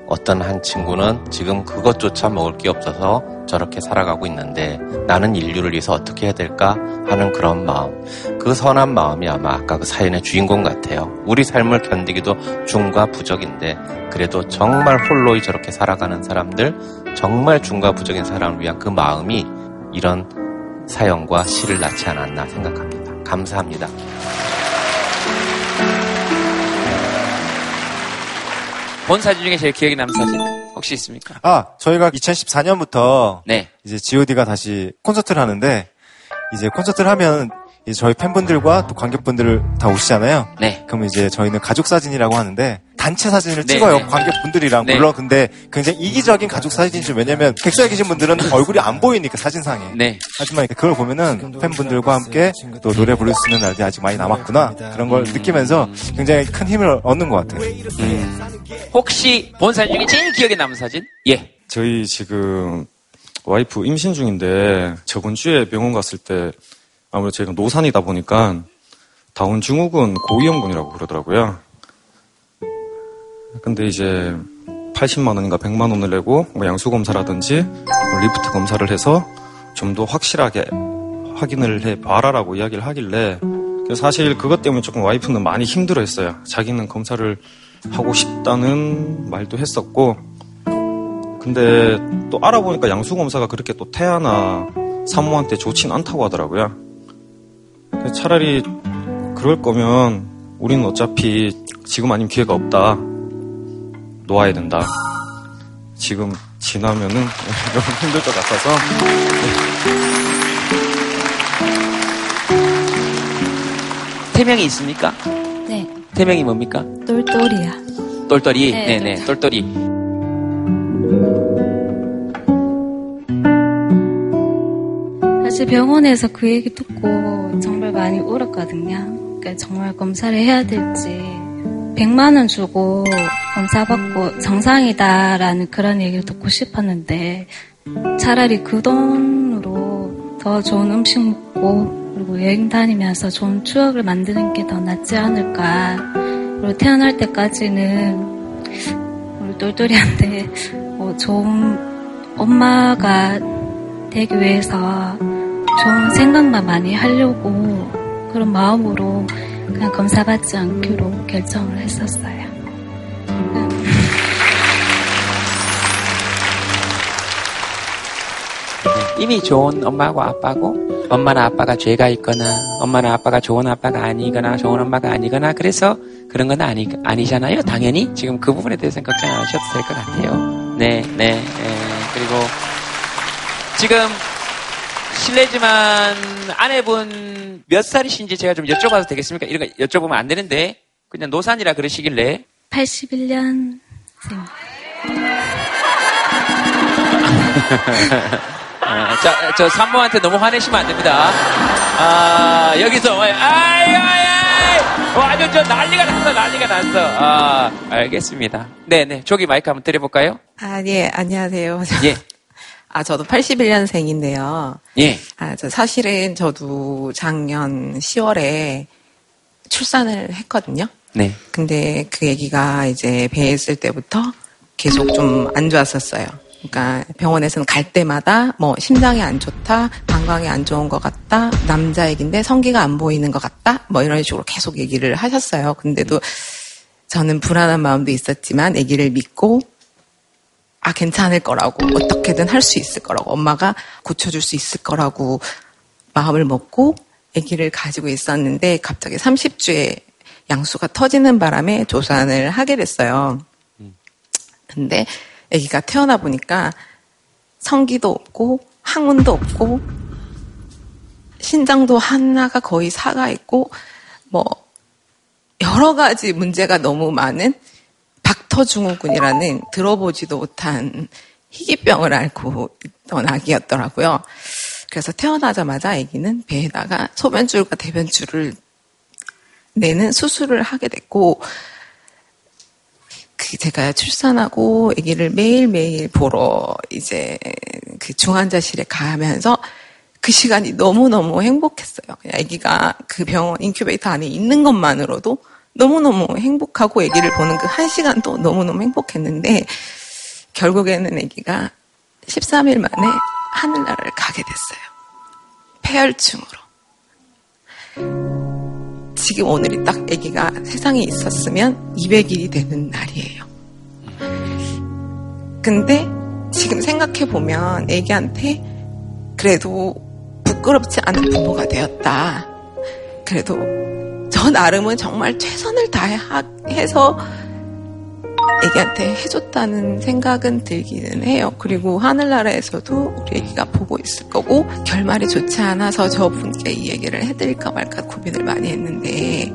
어떤 한 친구는 지금 그것조차 먹을 게 없어서 저렇게 살아가고 있는데 나는 인류를 위해서 어떻게 해야 될까 하는 그런 마음. 그 선한 마음이 아마 아까 그 사연의 주인공 같아요. 우리 삶을 견디기도 중과 부적인데 그래도 정말 홀로이 저렇게 살아가는 사람들, 정말 중과 부적인 사람을 위한 그 마음이 이런 사연과 시를 낳지 않았나 생각합니다. 감사합니다.
본 사진 중에 제일 기억에 남는 사진 혹시 있습니까?
아, 저희가 2014년부터
네.
이제 G.O.D가 다시 콘서트를 하는데 이제 콘서트를 하면 저희 팬분들과 또 관객분들을 다 오시잖아요.
네.
그럼 이제 저희는 가족 사진이라고 하는데 단체 사진을
네,
찍어요.
네.
관객분들이랑
네.
물론 근데 굉장히 이기적인 가족 사진이죠. 왜냐면 객석에 계신 분들은 얼굴이 안 보이니까 사진상에.
네.
하지만 그걸 보면은 팬분들과 함께 또 노래 부를 수 있는 날이 아직 많이 남았구나 그런 걸 느끼면서 굉장히 큰 힘을 얻는 것 같아요.
혹시 본 사진 중에 제일 기억에 남는 사진? 예.
저희 지금 와이프 임신 중인데 저번 주에 병원 갔을 때 아무래도 저희가 노산이다 보니까 다운 증후군 고위험군이라고 그러더라고요. 근데 이제 80만 원인가 100만 원을 내고 뭐 양수 검사라든지 뭐 리프트 검사를 해서 좀 더 확실하게 확인을 해 봐라라고 이야기를 하길래 사실 그것 때문에 조금 와이프는 많이 힘들어했어요. 자기는 검사를 하고 싶다는 말도 했었고 근데 또 알아보니까 양수 검사가 그렇게 또 태아나 산모한테 좋진 않다고 하더라고요. 차라리 그럴 거면 우리는 어차피 지금 아니면 기회가 없다. 놓아야 된다. 지금 지나면은 너무 힘들 것 같아서
태명이 있습니까?
네.
태명이 뭡니까?
똘똘이야.
똘똘이.
네,
네, 네, 똘똘이.
사실 병원에서 그 얘기 듣고 정말 많이 울었거든요. 그러니까 정말 검사를 해야 될지 100만 원 주고 검사 받고 정상이다라는 그런 얘기를 듣고 싶었는데 차라리 그 돈으로 더 좋은 음식 먹고 그리고 여행 다니면서 좋은 추억을 만드는 게 더 낫지 않을까. 그리고 태어날 때까지는 우리 똘똘이한테 뭐 좋은 엄마가 되기 위해서 좋은 생각만 많이 하려고 그런 마음으로 그냥 검사받지 않기로 결정을 했었어요.
이미 좋은 엄마고 아빠고 엄마나 아빠가 죄가 있거나 엄마나 아빠가 좋은 아빠가 아니거나 좋은 엄마가 아니거나 그래서 그런 건 아니, 아니잖아요. 당연히 지금 그 부분에 대해서는 걱정 안 하셔도 될 것 같아요. 네, 네, 네. 그리고 지금 실례지만 아내분 몇 살이신지 제가 좀 여쭤봐도 되겠습니까? 이런 거 여쭤보면 안 되는데 그냥 노산이라 그러시길래
81년
아, 자, 저 산모한테 너무 화내시면 안 됩니다. 아, 여기서, 아이, 아이, 아이, 완전 저 난리가 났어, 난리가 났어. 아, 알겠습니다. 네네. 저기 마이크 한번 드려볼까요?
아, 예, 안녕하세요.
예.
아, 저도 81년생인데요.
예.
아, 저 사실은 저도 작년 10월에 출산을 했거든요.
네.
근데 그 아기가 이제 배에 있을 때부터 계속 좀 안 좋았었어요. 그러니까 병원에서는 갈 때마다 뭐 심장이 안 좋다, 방광이 안 좋은 것 같다, 남자 애기인데 성기가 안 보이는 것 같다, 뭐 이런 식으로 계속 얘기를 하셨어요. 근데도 저는 불안한 마음도 있었지만 아기를 믿고 아 괜찮을 거라고 어떻게든 할 수 있을 거라고 엄마가 고쳐줄 수 있을 거라고 마음을 먹고 아기를 가지고 있었는데 갑자기 30주에 양수가 터지는 바람에 조산을 하게 됐어요. 근데 아기가 태어나 보니까 성기도 없고 항문도 없고 신장도 하나가 거의 사가 있고 뭐 여러 가지 문제가 너무 많은 박터증후군이라는 들어보지도 못한 희귀병을 앓고 있던 아기였더라고요. 그래서 태어나자마자 아기는 배에다가 소변줄과 대변줄을 내는 수술을 하게 됐고 그 제가 출산하고 아기를 매일매일 보러 이제 그 중환자실에 가면서 그 시간이 너무너무 행복했어요. 아기가 그 병원 인큐베이터 안에 있는 것만으로도 너무너무 행복하고 아기를 보는 그 한 시간도 너무너무 행복했는데 결국에는 아기가 13일 만에 하늘나라를 가게 됐어요. 폐혈증으로. 지금 오늘이 딱 아기가 세상에 있었으면 200일이 되는 날이에요. 근데 지금 생각해 보면 아기한테 그래도 부끄럽지 않은 부모가 되었다. 그래도 저 나름은 정말 최선을 다해서 애기한테 해줬다는 생각은 들기는 해요. 그리고 하늘나라에서도 우리 애기가 보고 있을 거고 결말이 좋지 않아서 저분께 이 얘기를 해드릴까 말까 고민을 많이 했는데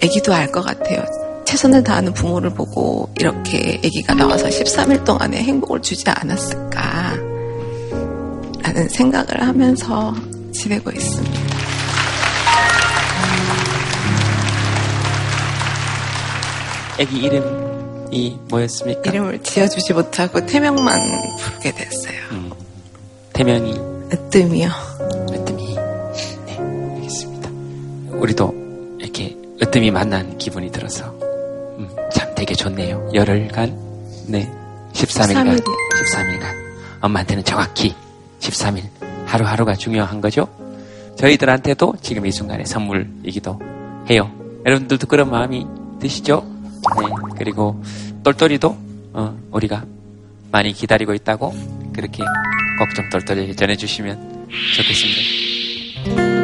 애기도 알 것 같아요. 최선을 다하는 부모를 보고 이렇게 애기가 나와서 13일 동안에 행복을 주지 않았을까 라는 생각을 하면서 지내고 있습니다.
애기 이름이 뭐였습니까?
이름을 지어주지 못하고 태명만 부르게 됐어요.
태명이
으뜸이요.
으뜸이. 네, 알겠습니다. 우리도 이렇게 으뜸이 만난 기분이 들어서 음, 참 되게 좋네요. 열흘간, 네, 13일간,
13일.
13일간. 엄마한테는 정확히 13일 하루하루가 중요한 거죠. 저희들한테도 지금 이 순간의 선물이기도 해요. 여러분들도 그런 마음이 드시죠? 네, 그리고 똘똘이도 어, 우리가 많이 기다리고 있다고 그렇게 꼭좀 똘똘이 전해주시면 좋겠습니다.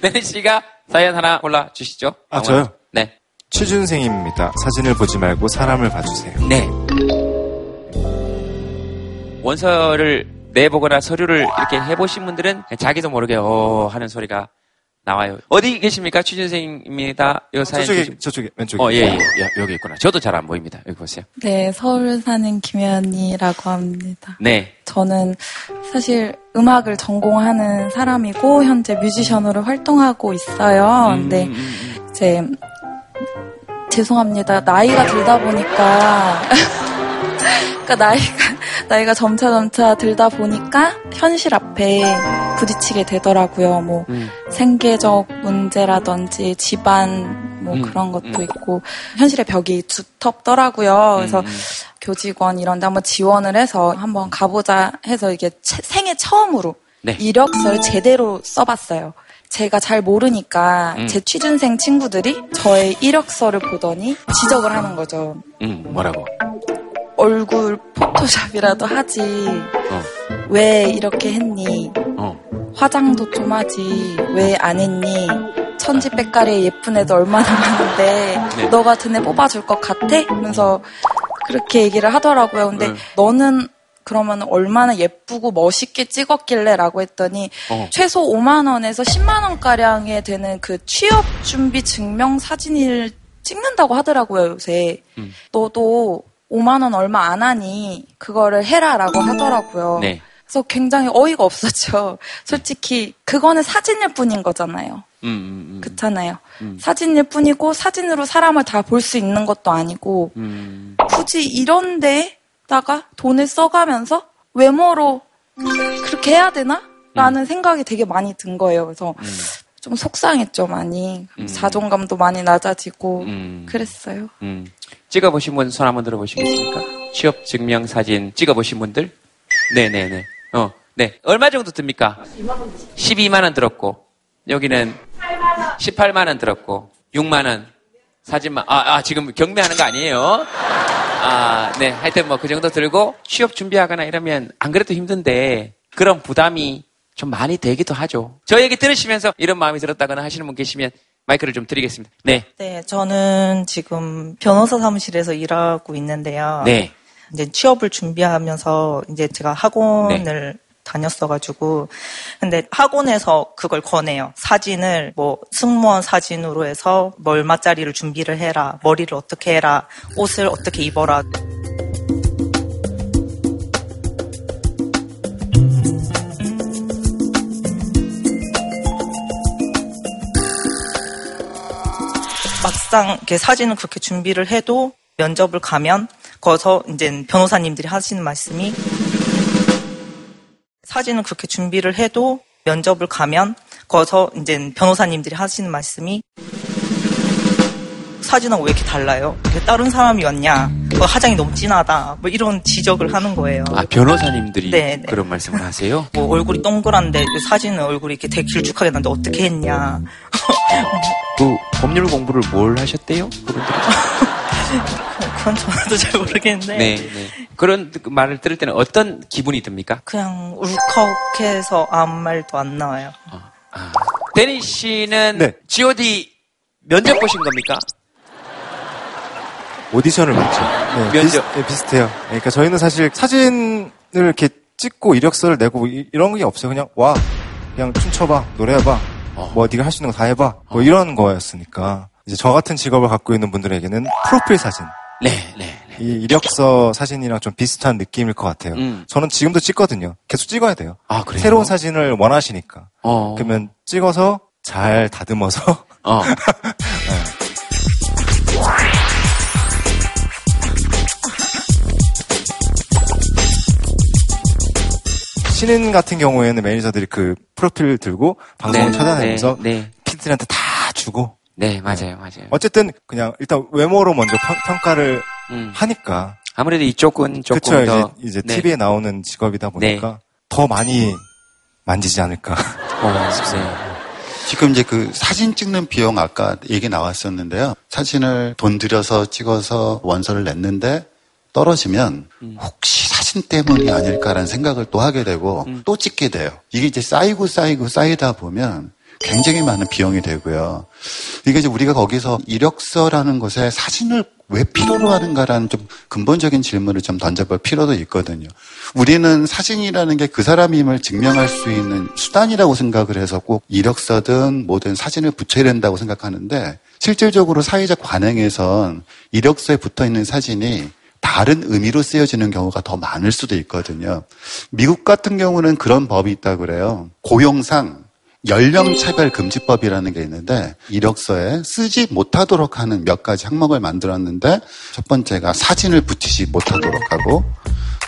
네네 씨가 사연 하나 골라 주시죠.
아, 저요?
네.
취준생입니다. 사진을 보지 말고 사람을 봐주세요.
네. 원서를 내보거나 서류를 이렇게 해보신 분들은 자기도 모르게 어 하는 소리가 나와요. 어디 계십니까? 취준생입니다. 요 사연
저쪽에,
주시-
저쪽에, 왼쪽에.
어, 예, 예, 예, 여기 있구나. 저도 잘 안 보입니다. 여기 보세요.
네, 서울 사는 김현이라고 합니다.
네.
저는 사실 음악을 전공하는 사람이고 현재 뮤지션으로 활동하고 있어요.
음,
근데 이제 죄송합니다. 나이가 들다 보니까 그러니까 나이가 나이가 점차 점차 들다 보니까 현실 앞에 부딪히게 되더라고요. 뭐
음.
생계적 문제라든지 집안 뭐
음,
그런 것도
음.
있고 현실의 벽이 두텁더라고요. 그래서
음.
교직원 이런 데 한번 지원을 해서 한번 가보자 해서 이게 채- 생애 처음으로
네.
이력서를 제대로 써봤어요. 제가 잘 모르니까
음.
제 취준생 친구들이 저의 이력서를 보더니 지적을 하는 거죠.
음, 뭐라고?
얼굴 포토샵이라도 하지.
어.
왜 이렇게 했니?
어.
화장도 좀 하지. 왜 안 했니? 천지백갈에 예쁜 애도 얼마나 많은데
네.
너 같은 애 뽑아줄 것 같아? 그러면서 그렇게 얘기를 하더라고요. 근데
네.
너는 그러면 얼마나 예쁘고 멋있게 찍었길래 라고 했더니
어.
최소 5만 원에서 10만 원 가량에 되는 그 취업 준비 증명 사진을 찍는다고 하더라고요, 요새.
음.
너도 5만 원 얼마 안 하니 그거를 해라라고 하더라고요.
네.
그래서 굉장히 어이가 없었죠. 솔직히 그거는 사진일 뿐인 거잖아요.
음, 음, 음.
그렇잖아요.
음.
사진일 뿐이고 사진으로 사람을 다 볼 수 있는 것도 아니고
음.
굳이 이런 데다가 돈을 써가면서 외모로 그렇게 해야 되나? 라는 생각이 되게 많이 든 거예요. 그래서 좀 속상했죠, 많이.
음.
자존감도 많이 낮아지고
음.
그랬어요.
음. 찍어보신 분 손 한번 들어보시겠습니까? 취업 증명 사진 찍어보신 분들? 네네네. 어, 네. 얼마 정도 듭니까? 12만 원 들었고, 여기는 18만 원 들었고, 6만 원. 사진만, 아, 아, 지금 경매하는 거 아니에요? 아, 네. 하여튼 뭐 그 정도 들고 취업 준비하거나 이러면 안 그래도 힘든데 그런 부담이 좀 많이 되기도 하죠. 저 얘기 들으시면서 이런 마음이 들었다거나 하시는 분 계시면 마이크를 좀 드리겠습니다. 네.
네, 저는 지금 변호사 사무실에서 일하고 있는데요.
네.
이제 취업을 준비하면서 이제 제가 학원을 다녔어가지고 근데 학원에서 그걸 권해요. 사진을 뭐 승무원 사진으로 해서 뭐 얼마짜리를 준비를 해라, 머리를 어떻게 해라, 옷을 어떻게 입어라. 막상 이렇게 사진을 그렇게 준비를 해도 면접을 가면 거기서 이제 변호사님들이 하시는 말씀이 사진을 그렇게 준비를 해도 면접을 가면 거기서 이제 변호사님들이 하시는 말씀이 사진하고 왜 이렇게 달라요? 다른 사람이었냐? 뭐 화장이 너무 진하다. 뭐 이런 지적을 하는 거예요.
아, 변호사님들이
네, 네.
그런 말씀을 하세요?
뭐 얼굴이 동그란데 그 사진은 얼굴이 이렇게 되게 길쭉하게 났는데 어떻게 했냐?
그 법률 공부를 뭘 하셨대요?
그건 저도 잘 모르겠는데
네, 네. 그런 그 말을 들을 때는 어떤 기분이 듭니까?
그냥 울컥해서 아무 말도 안 나와요.
데니 씨는
네.
G.O.D 면접 보신 겁니까?
오디션을 봤죠. 네,
면접.
비슷, 네, 비슷해요. 그러니까 저희는 사실 사진을 이렇게 찍고 이력서를 내고 이, 런 게 없어요. 그냥 와, 그냥 춤춰봐, 노래해봐, 뭐 네가 할 수 있는 거 다 해봐, 뭐 이런 거였으니까 이제 저 같은 직업을 갖고 있는 분들에게는 프로필 사진.
네, 네.
이 이력서 사진이랑 좀 비슷한 느낌일 것 같아요.
음.
저는 지금도 찍거든요. 계속 찍어야 돼요.
아, 그래요?
새로운 사진을 원하시니까.
어.
그러면 찍어서 잘 다듬어서
어.
신인 같은 경우에는 매니저들이 그 프로필 들고 방송을
네,
찾아내면서
네, 네.
피디들한테 다 주고
네, 맞아요, 맞아요.
어쨌든 그냥 일단 외모로 먼저 평, 가를
음.
하니까
아무래도 이쪽은 조금
그쵸
더
이제 이제
네.
TV에 나오는 직업이다 보니까
네.
더 많이 만지지 않을까.
어,
지금 이제 그 사진 찍는 비용 아까 얘기 나왔었는데요. 사진을 돈 들여서 찍어서 원서를 냈는데 떨어지면 혹시 사진 때문이 아닐까라는 생각을 또 하게 되고 또 찍게 돼요. 이게 이제 쌓이고 쌓이고 쌓이다 보면 굉장히 많은 비용이 되고요. 이게 이제 우리가 거기서 이력서라는 것에 사진을 왜 필요로 하는가라는 좀 근본적인 질문을 좀 던져볼 필요도 있거든요. 우리는 사진이라는 게 그 사람임을 증명할 수 있는 수단이라고 생각을 해서 꼭 이력서든 뭐든 사진을 붙여야 된다고 생각하는데 실질적으로 사회적 관행에선 이력서에 붙어 있는 사진이 다른 의미로 쓰여지는 경우가 더 많을 수도 있거든요. 미국 같은 경우는 그런 법이 있다고 그래요. 고용상 연령 차별 금지법이라는 게 있는데 이력서에 쓰지 못하도록 하는 몇 가지 항목을 만들었는데 첫 번째가 사진을 붙이지 못하도록 하고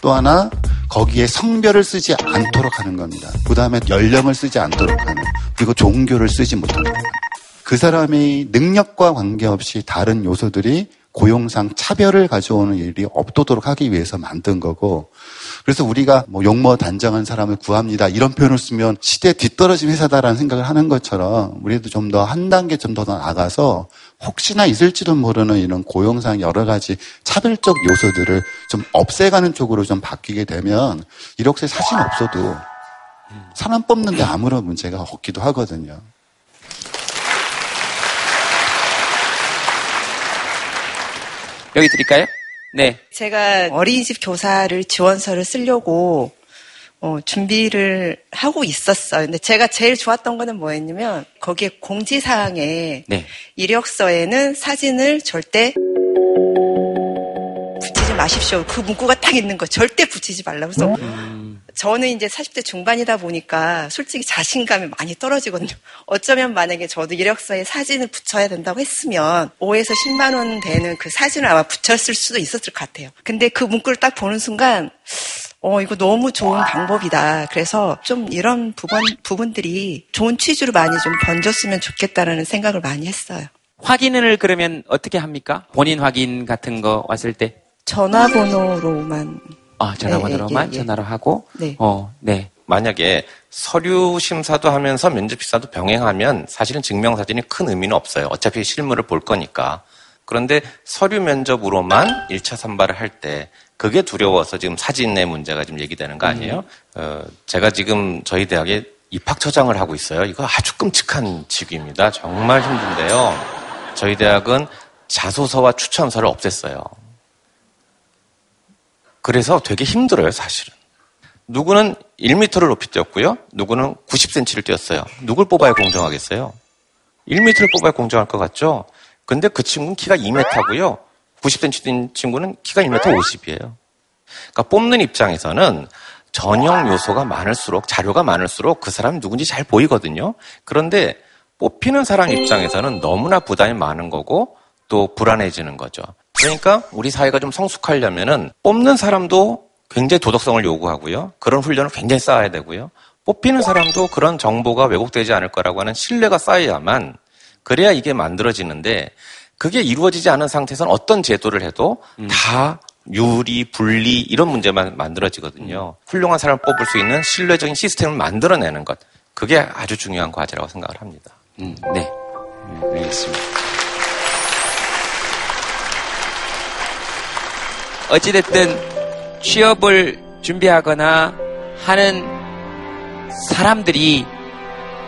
또 하나 거기에 성별을 쓰지 않도록 하는 겁니다. 그 다음에 연령을 쓰지 않도록 하는 그리고 종교를 쓰지 못하는. 그 사람의 능력과 관계없이 다른 요소들이 고용상 차별을 가져오는 일이 없도록 하기 위해서 만든 거고 그래서 우리가 뭐 용모 단정한 사람을 구합니다 이런 표현을 쓰면 시대에 뒤떨어진 회사다라는 생각을 하는 것처럼 우리도 좀 더 한 단계 좀 더 나가서 혹시나 있을지도 모르는 이런 고용상 여러 가지 차별적 요소들을 좀 없애가는 쪽으로 좀 바뀌게 되면 이력서에 사진 없어도 사람 뽑는데 아무런 문제가 없기도 하거든요.
여기 드릴까요? 네.
제가 어린이집 교사를 지원서를 쓰려고 어, 준비를 하고 있었어요. 근데 제가 제일 좋았던 거는 뭐였냐면 거기에 공지사항에
네.
이력서에는 사진을 절대 붙이지 마십시오. 그 문구가 딱 있는 거 절대 붙이지 말라고. 그래서 저는 이제 40대 중반이다 보니까 솔직히 자신감이 많이 떨어지거든요. 어쩌면 만약에 저도 이력서에 사진을 붙여야 된다고 했으면 5에서 10만 원 되는 그 사진을 아마 붙였을 수도 있었을 것 같아요. 근데 그 문구를 딱 보는 순간 어, 이거 너무 좋은 방법이다. 그래서 좀 이런 부분, 부분들이 좋은 취지로 많이 좀 번졌으면 좋겠다라는 생각을 많이 했어요.
확인을 그러면 어떻게 합니까? 본인 확인 같은 거 왔을 때?
전화번호로만.
아, 전화번호로만
예, 예, 예.
전화로 하고?
네.
어, 네.
만약에 서류 심사도 하면서 면접 심사도 병행하면 사실은 증명 사진이 큰 의미는 없어요. 어차피 실물을 볼 거니까. 그런데 서류 면접으로만 1차 선발을 할 때 그게 두려워서 지금 사진의 문제가 지금 얘기되는 거 아니에요? 어, 제가 지금 저희 대학에 입학처장을 하고 있어요. 이거 아주 끔찍한 직위입니다. 정말 힘든데요. 저희 대학은 자소서와 추천서를 없앴어요. 그래서 되게 힘들어요, 사실은. 누구는 1m를 높이 뛰었고요. 누구는 90cm를 뛰었어요. 누굴 뽑아야 공정하겠어요? 1m를 뽑아야 공정할 것 같죠? 근데 그 친구는 키가 2m고요. 90cm 뛴 친구는 키가 1m 50이에요. 그러니까 뽑는 입장에서는 전형 요소가 많을수록 자료가 많을수록 그 사람이 누군지 잘 보이거든요. 그런데 뽑히는 사람 입장에서는 너무나 부담이 많은 거고 또 불안해지는 거죠. 그러니까 우리 사회가 좀 성숙하려면은 뽑는 사람도 굉장히 도덕성을 요구하고요. 그런 훈련을 굉장히 쌓아야 되고요. 뽑히는 사람도 그런 정보가 왜곡되지 않을 거라고 하는 신뢰가 쌓여야만 그래야 이게 만들어지는데 그게 이루어지지 않은 상태에서는 어떤 제도를 해도 다 유리, 분리 이런 문제만 만들어지거든요. 훌륭한 사람을 뽑을 수 있는 신뢰적인 시스템을 만들어내는 것. 그게 아주 중요한 과제라고 생각을 합니다.
음, 네. 알겠습니다. 어찌됐든 취업을 준비하거나 하는 사람들이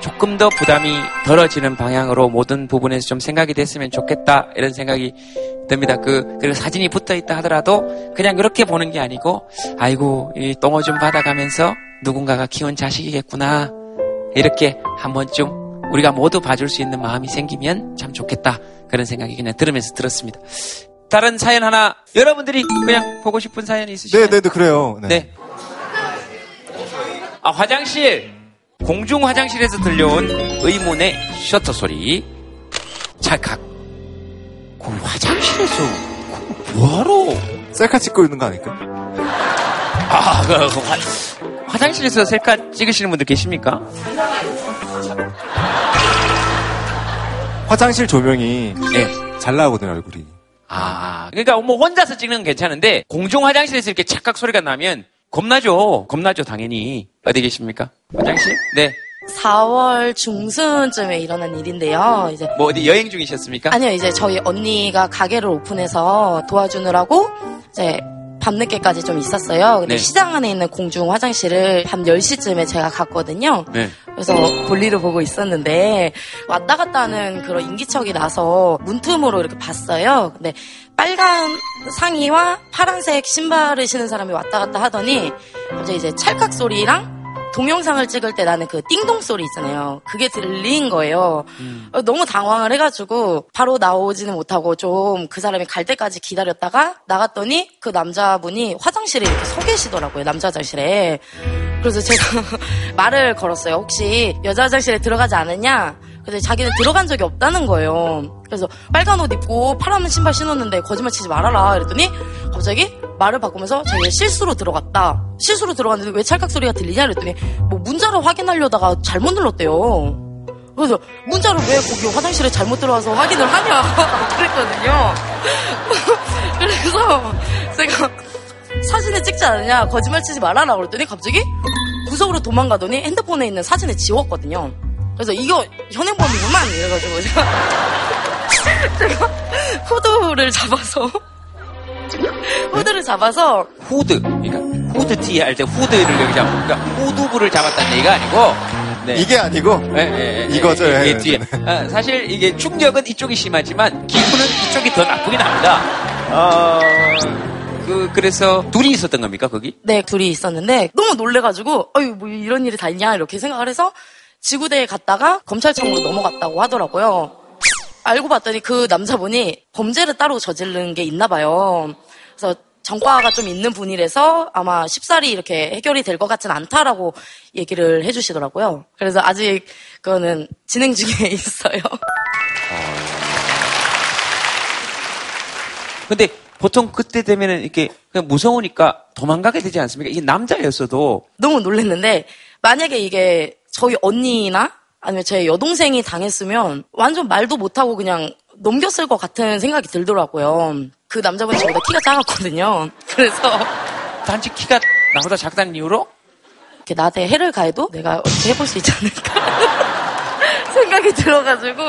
조금 더 부담이 덜어지는 방향으로 모든 부분에서 좀 생각이 됐으면 좋겠다 이런 생각이 듭니다. 그 그리고 사진이 붙어 있다 하더라도 그냥 그렇게 보는 게 아니고 아이고 이 똥어 좀 받아가면서 누군가가 키운 자식이겠구나 이렇게 한 번쯤 우리가 모두 봐줄 수 있는 마음이 생기면 참 좋겠다 그런 생각이 그냥 들으면서 들었습니다. 다른 사연 하나 여러분들이 그냥 보고 싶은 사연이 있으시나요?
네, 네, 네, 그래요. 네.
네. 아, 화장실. 공중 화장실에서 들려온 의문의 셔터 소리. 찰칵. 그 화장실에서 그 뭐하러?
셀카 찍고 있는 거 아닐까?
아, 그, 그 화, 화장실에서 셀카 찍으시는 분들 계십니까?
화장실 조명이
네.
잘 나오거든요, 얼굴이.
아, 그러니까 뭐 혼자서 찍는 건 괜찮은데 공중 화장실에서 이렇게 착각 소리가 나면 겁나죠. 겁나죠, 당연히. 어디 계십니까? 화장실? 네.
4월 중순쯤에 일어난 일인데요. 이제
뭐 어디 여행 중이셨습니까?
아니요, 이제 저희 언니가 가게를 오픈해서 도와주느라고 이제 밤늦게까지 좀 있었어요. 근데
네.
시장 안에 있는 공중 화장실을 밤 10시쯤에 제가 갔거든요.
네.
그래서 볼일을 보고 있었는데 왔다 갔다 하는 그런 인기척이 나서 문틈으로 이렇게 봤어요. 근데 빨간 상의와 파란색 신발을 신은 사람이 왔다 갔다 하더니 갑자기 이제 찰칵 소리랑 동영상을 찍을 때 나는 그 띵동 소리 있잖아요. 그게 들린 거예요. 어, 너무 당황을 해가지고 바로 나오지는 못하고 좀 그 사람이 갈 때까지 기다렸다가 나갔더니 그 남자분이 화장실에 이렇게 서 계시더라고요. 남자 화장실에. 그래서 제가 말을 걸었어요. 혹시 여자 화장실에 들어가지 않았냐? 근데 자기는 들어간 적이 없다는 거예요. 그래서 빨간 옷 입고 파란 신발 신었는데 거짓말 치지 말아라. 그랬더니 갑자기 말을 바꾸면서 자기가 실수로 들어갔다. 실수로 들어갔는데 왜 찰칵 소리가 들리냐? 그랬더니 뭐 문자를 확인하려다가 잘못 눌렀대요. 그래서 문자를 왜 거기 화장실에 잘못 들어와서 확인을 하냐 그랬거든요. 그래서 제가 사진을 찍지 않느냐 거짓말 치지 말아라 그랬더니 갑자기 구석으로 도망가더니 핸드폰에 있는 사진을 지웠거든요. 그래서 이거 현행범이구만 이래가지고 제가, 제가 후드를 잡아서 후드를 잡아서
후드. 그러니까 후드 티 할 때 후드를 여기 잡고 그러니까 후두부를 잡았다는 얘기가 아니고 네.
이게 아니고
예, 예, 예,
이거죠.
예, 뒤에. 아, 사실 이게 충격은 이쪽이 심하지만 기분은 이쪽이 더 나쁘긴 합니다. 어, 그 그래서 둘이 있었던 겁니까 거기?
네 둘이 있었는데 너무 놀래가지고 어유 뭐 이런 일이 다 있냐 이렇게 생각을 해서 지구대에 갔다가 검찰청으로 넘어갔다고 하더라고요. 알고 봤더니 그 남자분이 범죄를 따로 저지른 게 있나 봐요. 그래서 전과가 좀 있는 분이라서 아마 쉽사리 이렇게 해결이 될 것 같진 않다라고 얘기를 해주시더라고요. 그래서 아직 그거는 진행 중에 있어요.
근데 보통 그때 되면은 이렇게 그냥 무서우니까 도망가게 되지 않습니까? 이게 남자였어도
너무 놀랐는데 만약에 이게 저희 언니나 아니면 제 여동생이 당했으면 완전 말도 못하고 그냥 넘겼을 것 같은 생각이 들더라고요. 그 남자분이 저보다 키가 작았거든요. 그래서
단지 키가 나보다 작다는 이유로
이렇게 나한테 해를 가해도 내가 어떻게 해볼 수 있지 않을까 생각이 들어가지고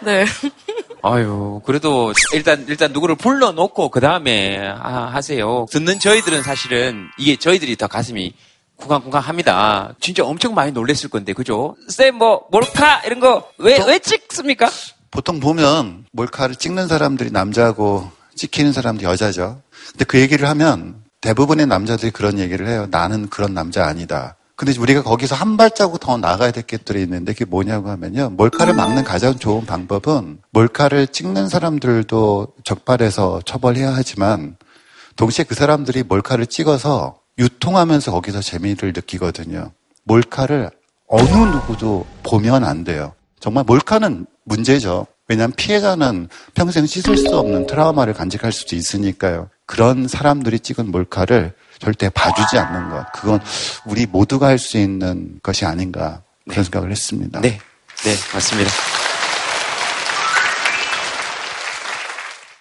네.
아유, 그래도 일단 일단 누구를 불러놓고 그 다음에 하세요. 듣는 저희들은 사실은 이게 저희들이 더 가슴이 쿵쾅쿵쾅합니다. 진짜 엄청 많이 놀랬을 건데, 그죠? 쌤, 뭐 몰카 이런 거 왜 왜 찍습니까?
보통 보면 몰카를 찍는 사람들이 남자고 찍히는 사람들이 여자죠. 근데 그 얘기를 하면 대부분의 남자들이 그런 얘기를 해요. 나는 그런 남자 아니다. 근데 우리가 거기서 한 발자국 더 나가야 될 것들이 있는데 그게 뭐냐고 하면요. 몰카를 막는 가장 좋은 방법은 몰카를 찍는 사람들도 적발해서 처벌해야 하지만 동시에 그 사람들이 몰카를 찍어서 유통하면서 거기서 재미를 느끼거든요. 몰카를 어느 누구도 보면 안 돼요. 정말 몰카는 문제죠. 왜냐하면 피해자는 평생 씻을 수 없는 트라우마를 간직할 수도 있으니까요. 그런 사람들이 찍은 몰카를 절대 봐주지 않는 것. 그건 우리 모두가 할 수 있는 것이 아닌가 그런 생각을 했습니다.
네, 네, 맞습니다.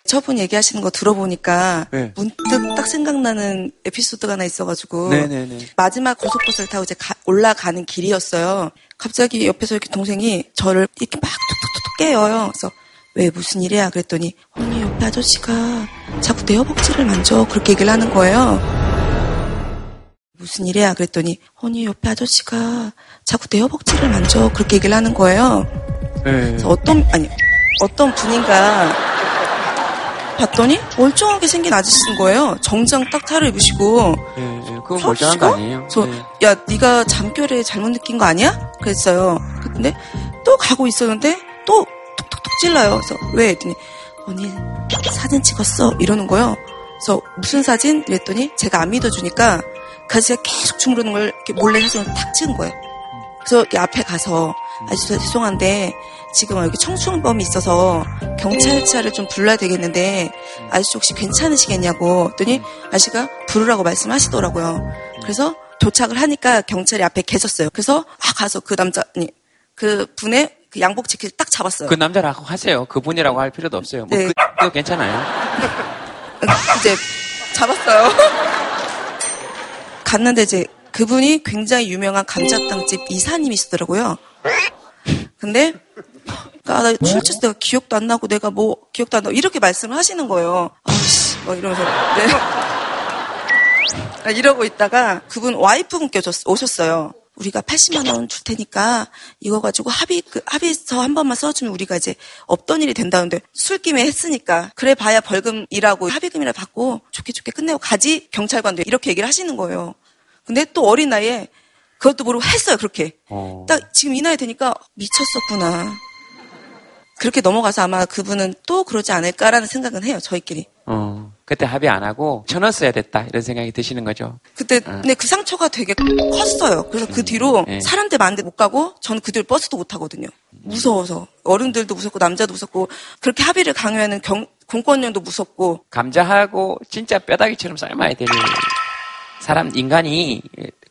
저분 얘기하시는 거 들어보니까
네.
문득 딱 생각나는 에피소드가 하나 있어가지고
네네네.
마지막 고속버스를 타고 이제 가- 올라가는 길이었어요. 갑자기 옆에서 이렇게 동생이 저를 이렇게 막 툭툭툭툭 깨요. 그래서 왜 무슨 일이야? 그랬더니 언니 옆에 아저씨가 자꾸 내 허벅지를 만져 그렇게 얘기를 하는 거예요. 무슨 일이야? 그랬더니 언니 옆에 아저씨가 자꾸 내 허벅지를 만져 그렇게 얘기를 하는 거예요. 그래서 어떤 아니 어떤 분인가 봤더니 멀쩡하게 생긴 아저씨인 거예요. 정장 딱 차를 입으시고
예, 예, 그건 멀쩡한 거 아니에요?
그래서
네.
야 네가 잠결에 잘못 느낀 거 아니야? 그랬어요. 근데 또 가고 있었는데 또 톡톡톡 찔러요. 그래서 왜? 했더니 언니 사진 찍었어 이러는 거예요. 그래서 무슨 사진? 이랬더니 제가 안 믿어주니까 그 아저씨가 계속 주무르는 걸 이렇게 몰래 사진을 탁 찍은 거예요. 그래서 이 앞에 가서 아저씨 죄송한데 지금 여기 청춘범이 있어서 경찰차를 좀 불러야 되겠는데 아저씨 혹시 괜찮으시겠냐고 했더니 아저씨가 부르라고 말씀하시더라고요. 그래서 도착을 하니까 경찰이 앞에 계셨어요. 그래서 아 가서 그 남자 아니 그 분의 그 양복 재킷을 딱 잡았어요.
그 남자라고 하세요. 그분이라고 할 필요도 없어요. 뭐
네.
그, 괜찮아요.
이제 잡았어요. 갔는데 이제 그분이 굉장히 유명한 감자탕집 이사님이시더라고요. 근데 아, 나 출처 내가 기억도 안 나고 내가 뭐 기억도 안 나고 이렇게 말씀을 하시는 거예요. 아씨, 뭐 이러면서 네. 아, 이러고 있다가 그분 와이프분께 오셨- 오셨어요. 우리가 80만 원 줄 테니까 이거 가지고 합의 그 합의서 한 번만 써주면 우리가 이제 없던 일이 된다는데 술김에 했으니까 그래 봐야 벌금이라고 합의금이라 받고 좋게 좋게 끝내고 가지 경찰관도 이렇게 얘기를 하시는 거예요. 근데 또 어린 나이에 그것도 모르고 했어요 그렇게. 딱 지금 이 나이 되니까 미쳤었구나. 그렇게 넘어가서 아마 그분은 또 그러지 않을까라는 생각은 해요 저희끼리.
어. 그때 합의 안 하고 쳐넣었어야 됐다 이런 생각이 드시는 거죠.
그때
어.
근데 그 상처가 되게 컸어요. 그래서 그 뒤로
네.
사람들 많은데 못 가고 저는 그 뒤로 버스도 못 타거든요. 무서워서 어른들도 무섭고 남자도 무섭고 그렇게 합의를 강요하는 경, 공권력도 무섭고
감자하고 진짜 뼈다귀처럼 삶아야 될 사람 인간이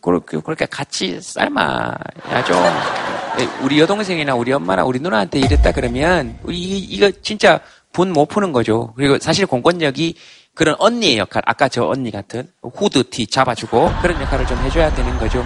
그렇게 같이 삶아야죠. 우리 여동생이나 우리 엄마나 우리 누나한테 이랬다 그러면 우리 이- 이거 진짜 분 못 푸는 거죠. 그리고 사실 공권력이 그런 언니의 역할, 아까 저 언니 같은 후드티 잡아주고 그런 역할을 좀 해줘야 되는 거죠.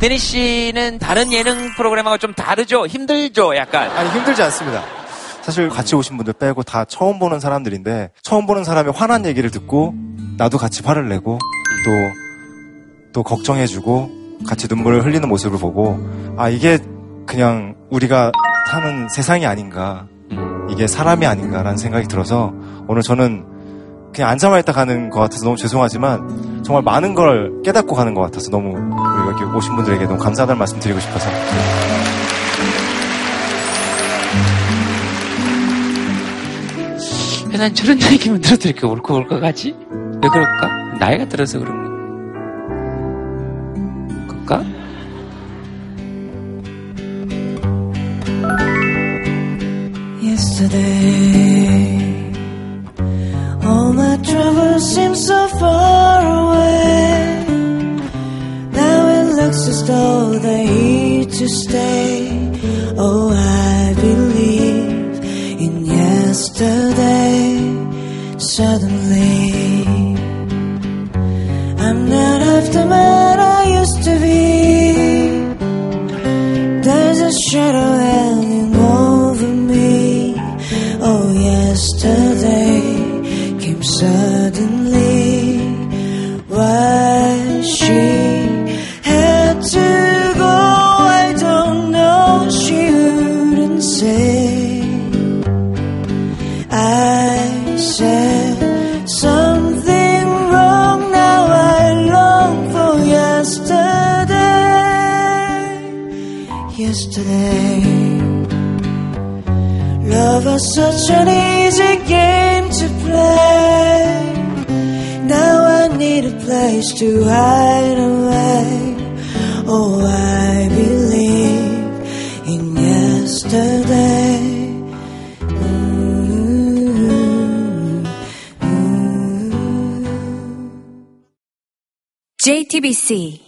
데니 씨는 다른 예능 프로그램하고 좀 다르죠? 힘들죠? 약간.
아니 힘들지 않습니다. 사실 같이 오신 분들 빼고 다 처음 보는 사람들인데 처음 보는 사람의 화난 얘기를 듣고 나도 같이 화를 내고 또 또 걱정해주고 같이 눈물을 흘리는 모습을 보고 아 이게 그냥 우리가 사는 세상이 아닌가 이게 사람이 아닌가라는 생각이 들어서 오늘 저는 그냥 앉아만 있다 가는 것 같아서 너무 죄송하지만 정말 많은 걸 깨닫고 가는 것 같아서 너무 우리 여기 오신 분들에게 너무 감사하다는 말씀 드리고 싶어서
난 저런 얘기만 들어도 이렇게 울컥울컥 하지? 왜 그럴까? 나이가 들어서 그런 걸까?
Yesterday, stay. Oh, I to hide away. Oh, I believe in yesterday.
JTBC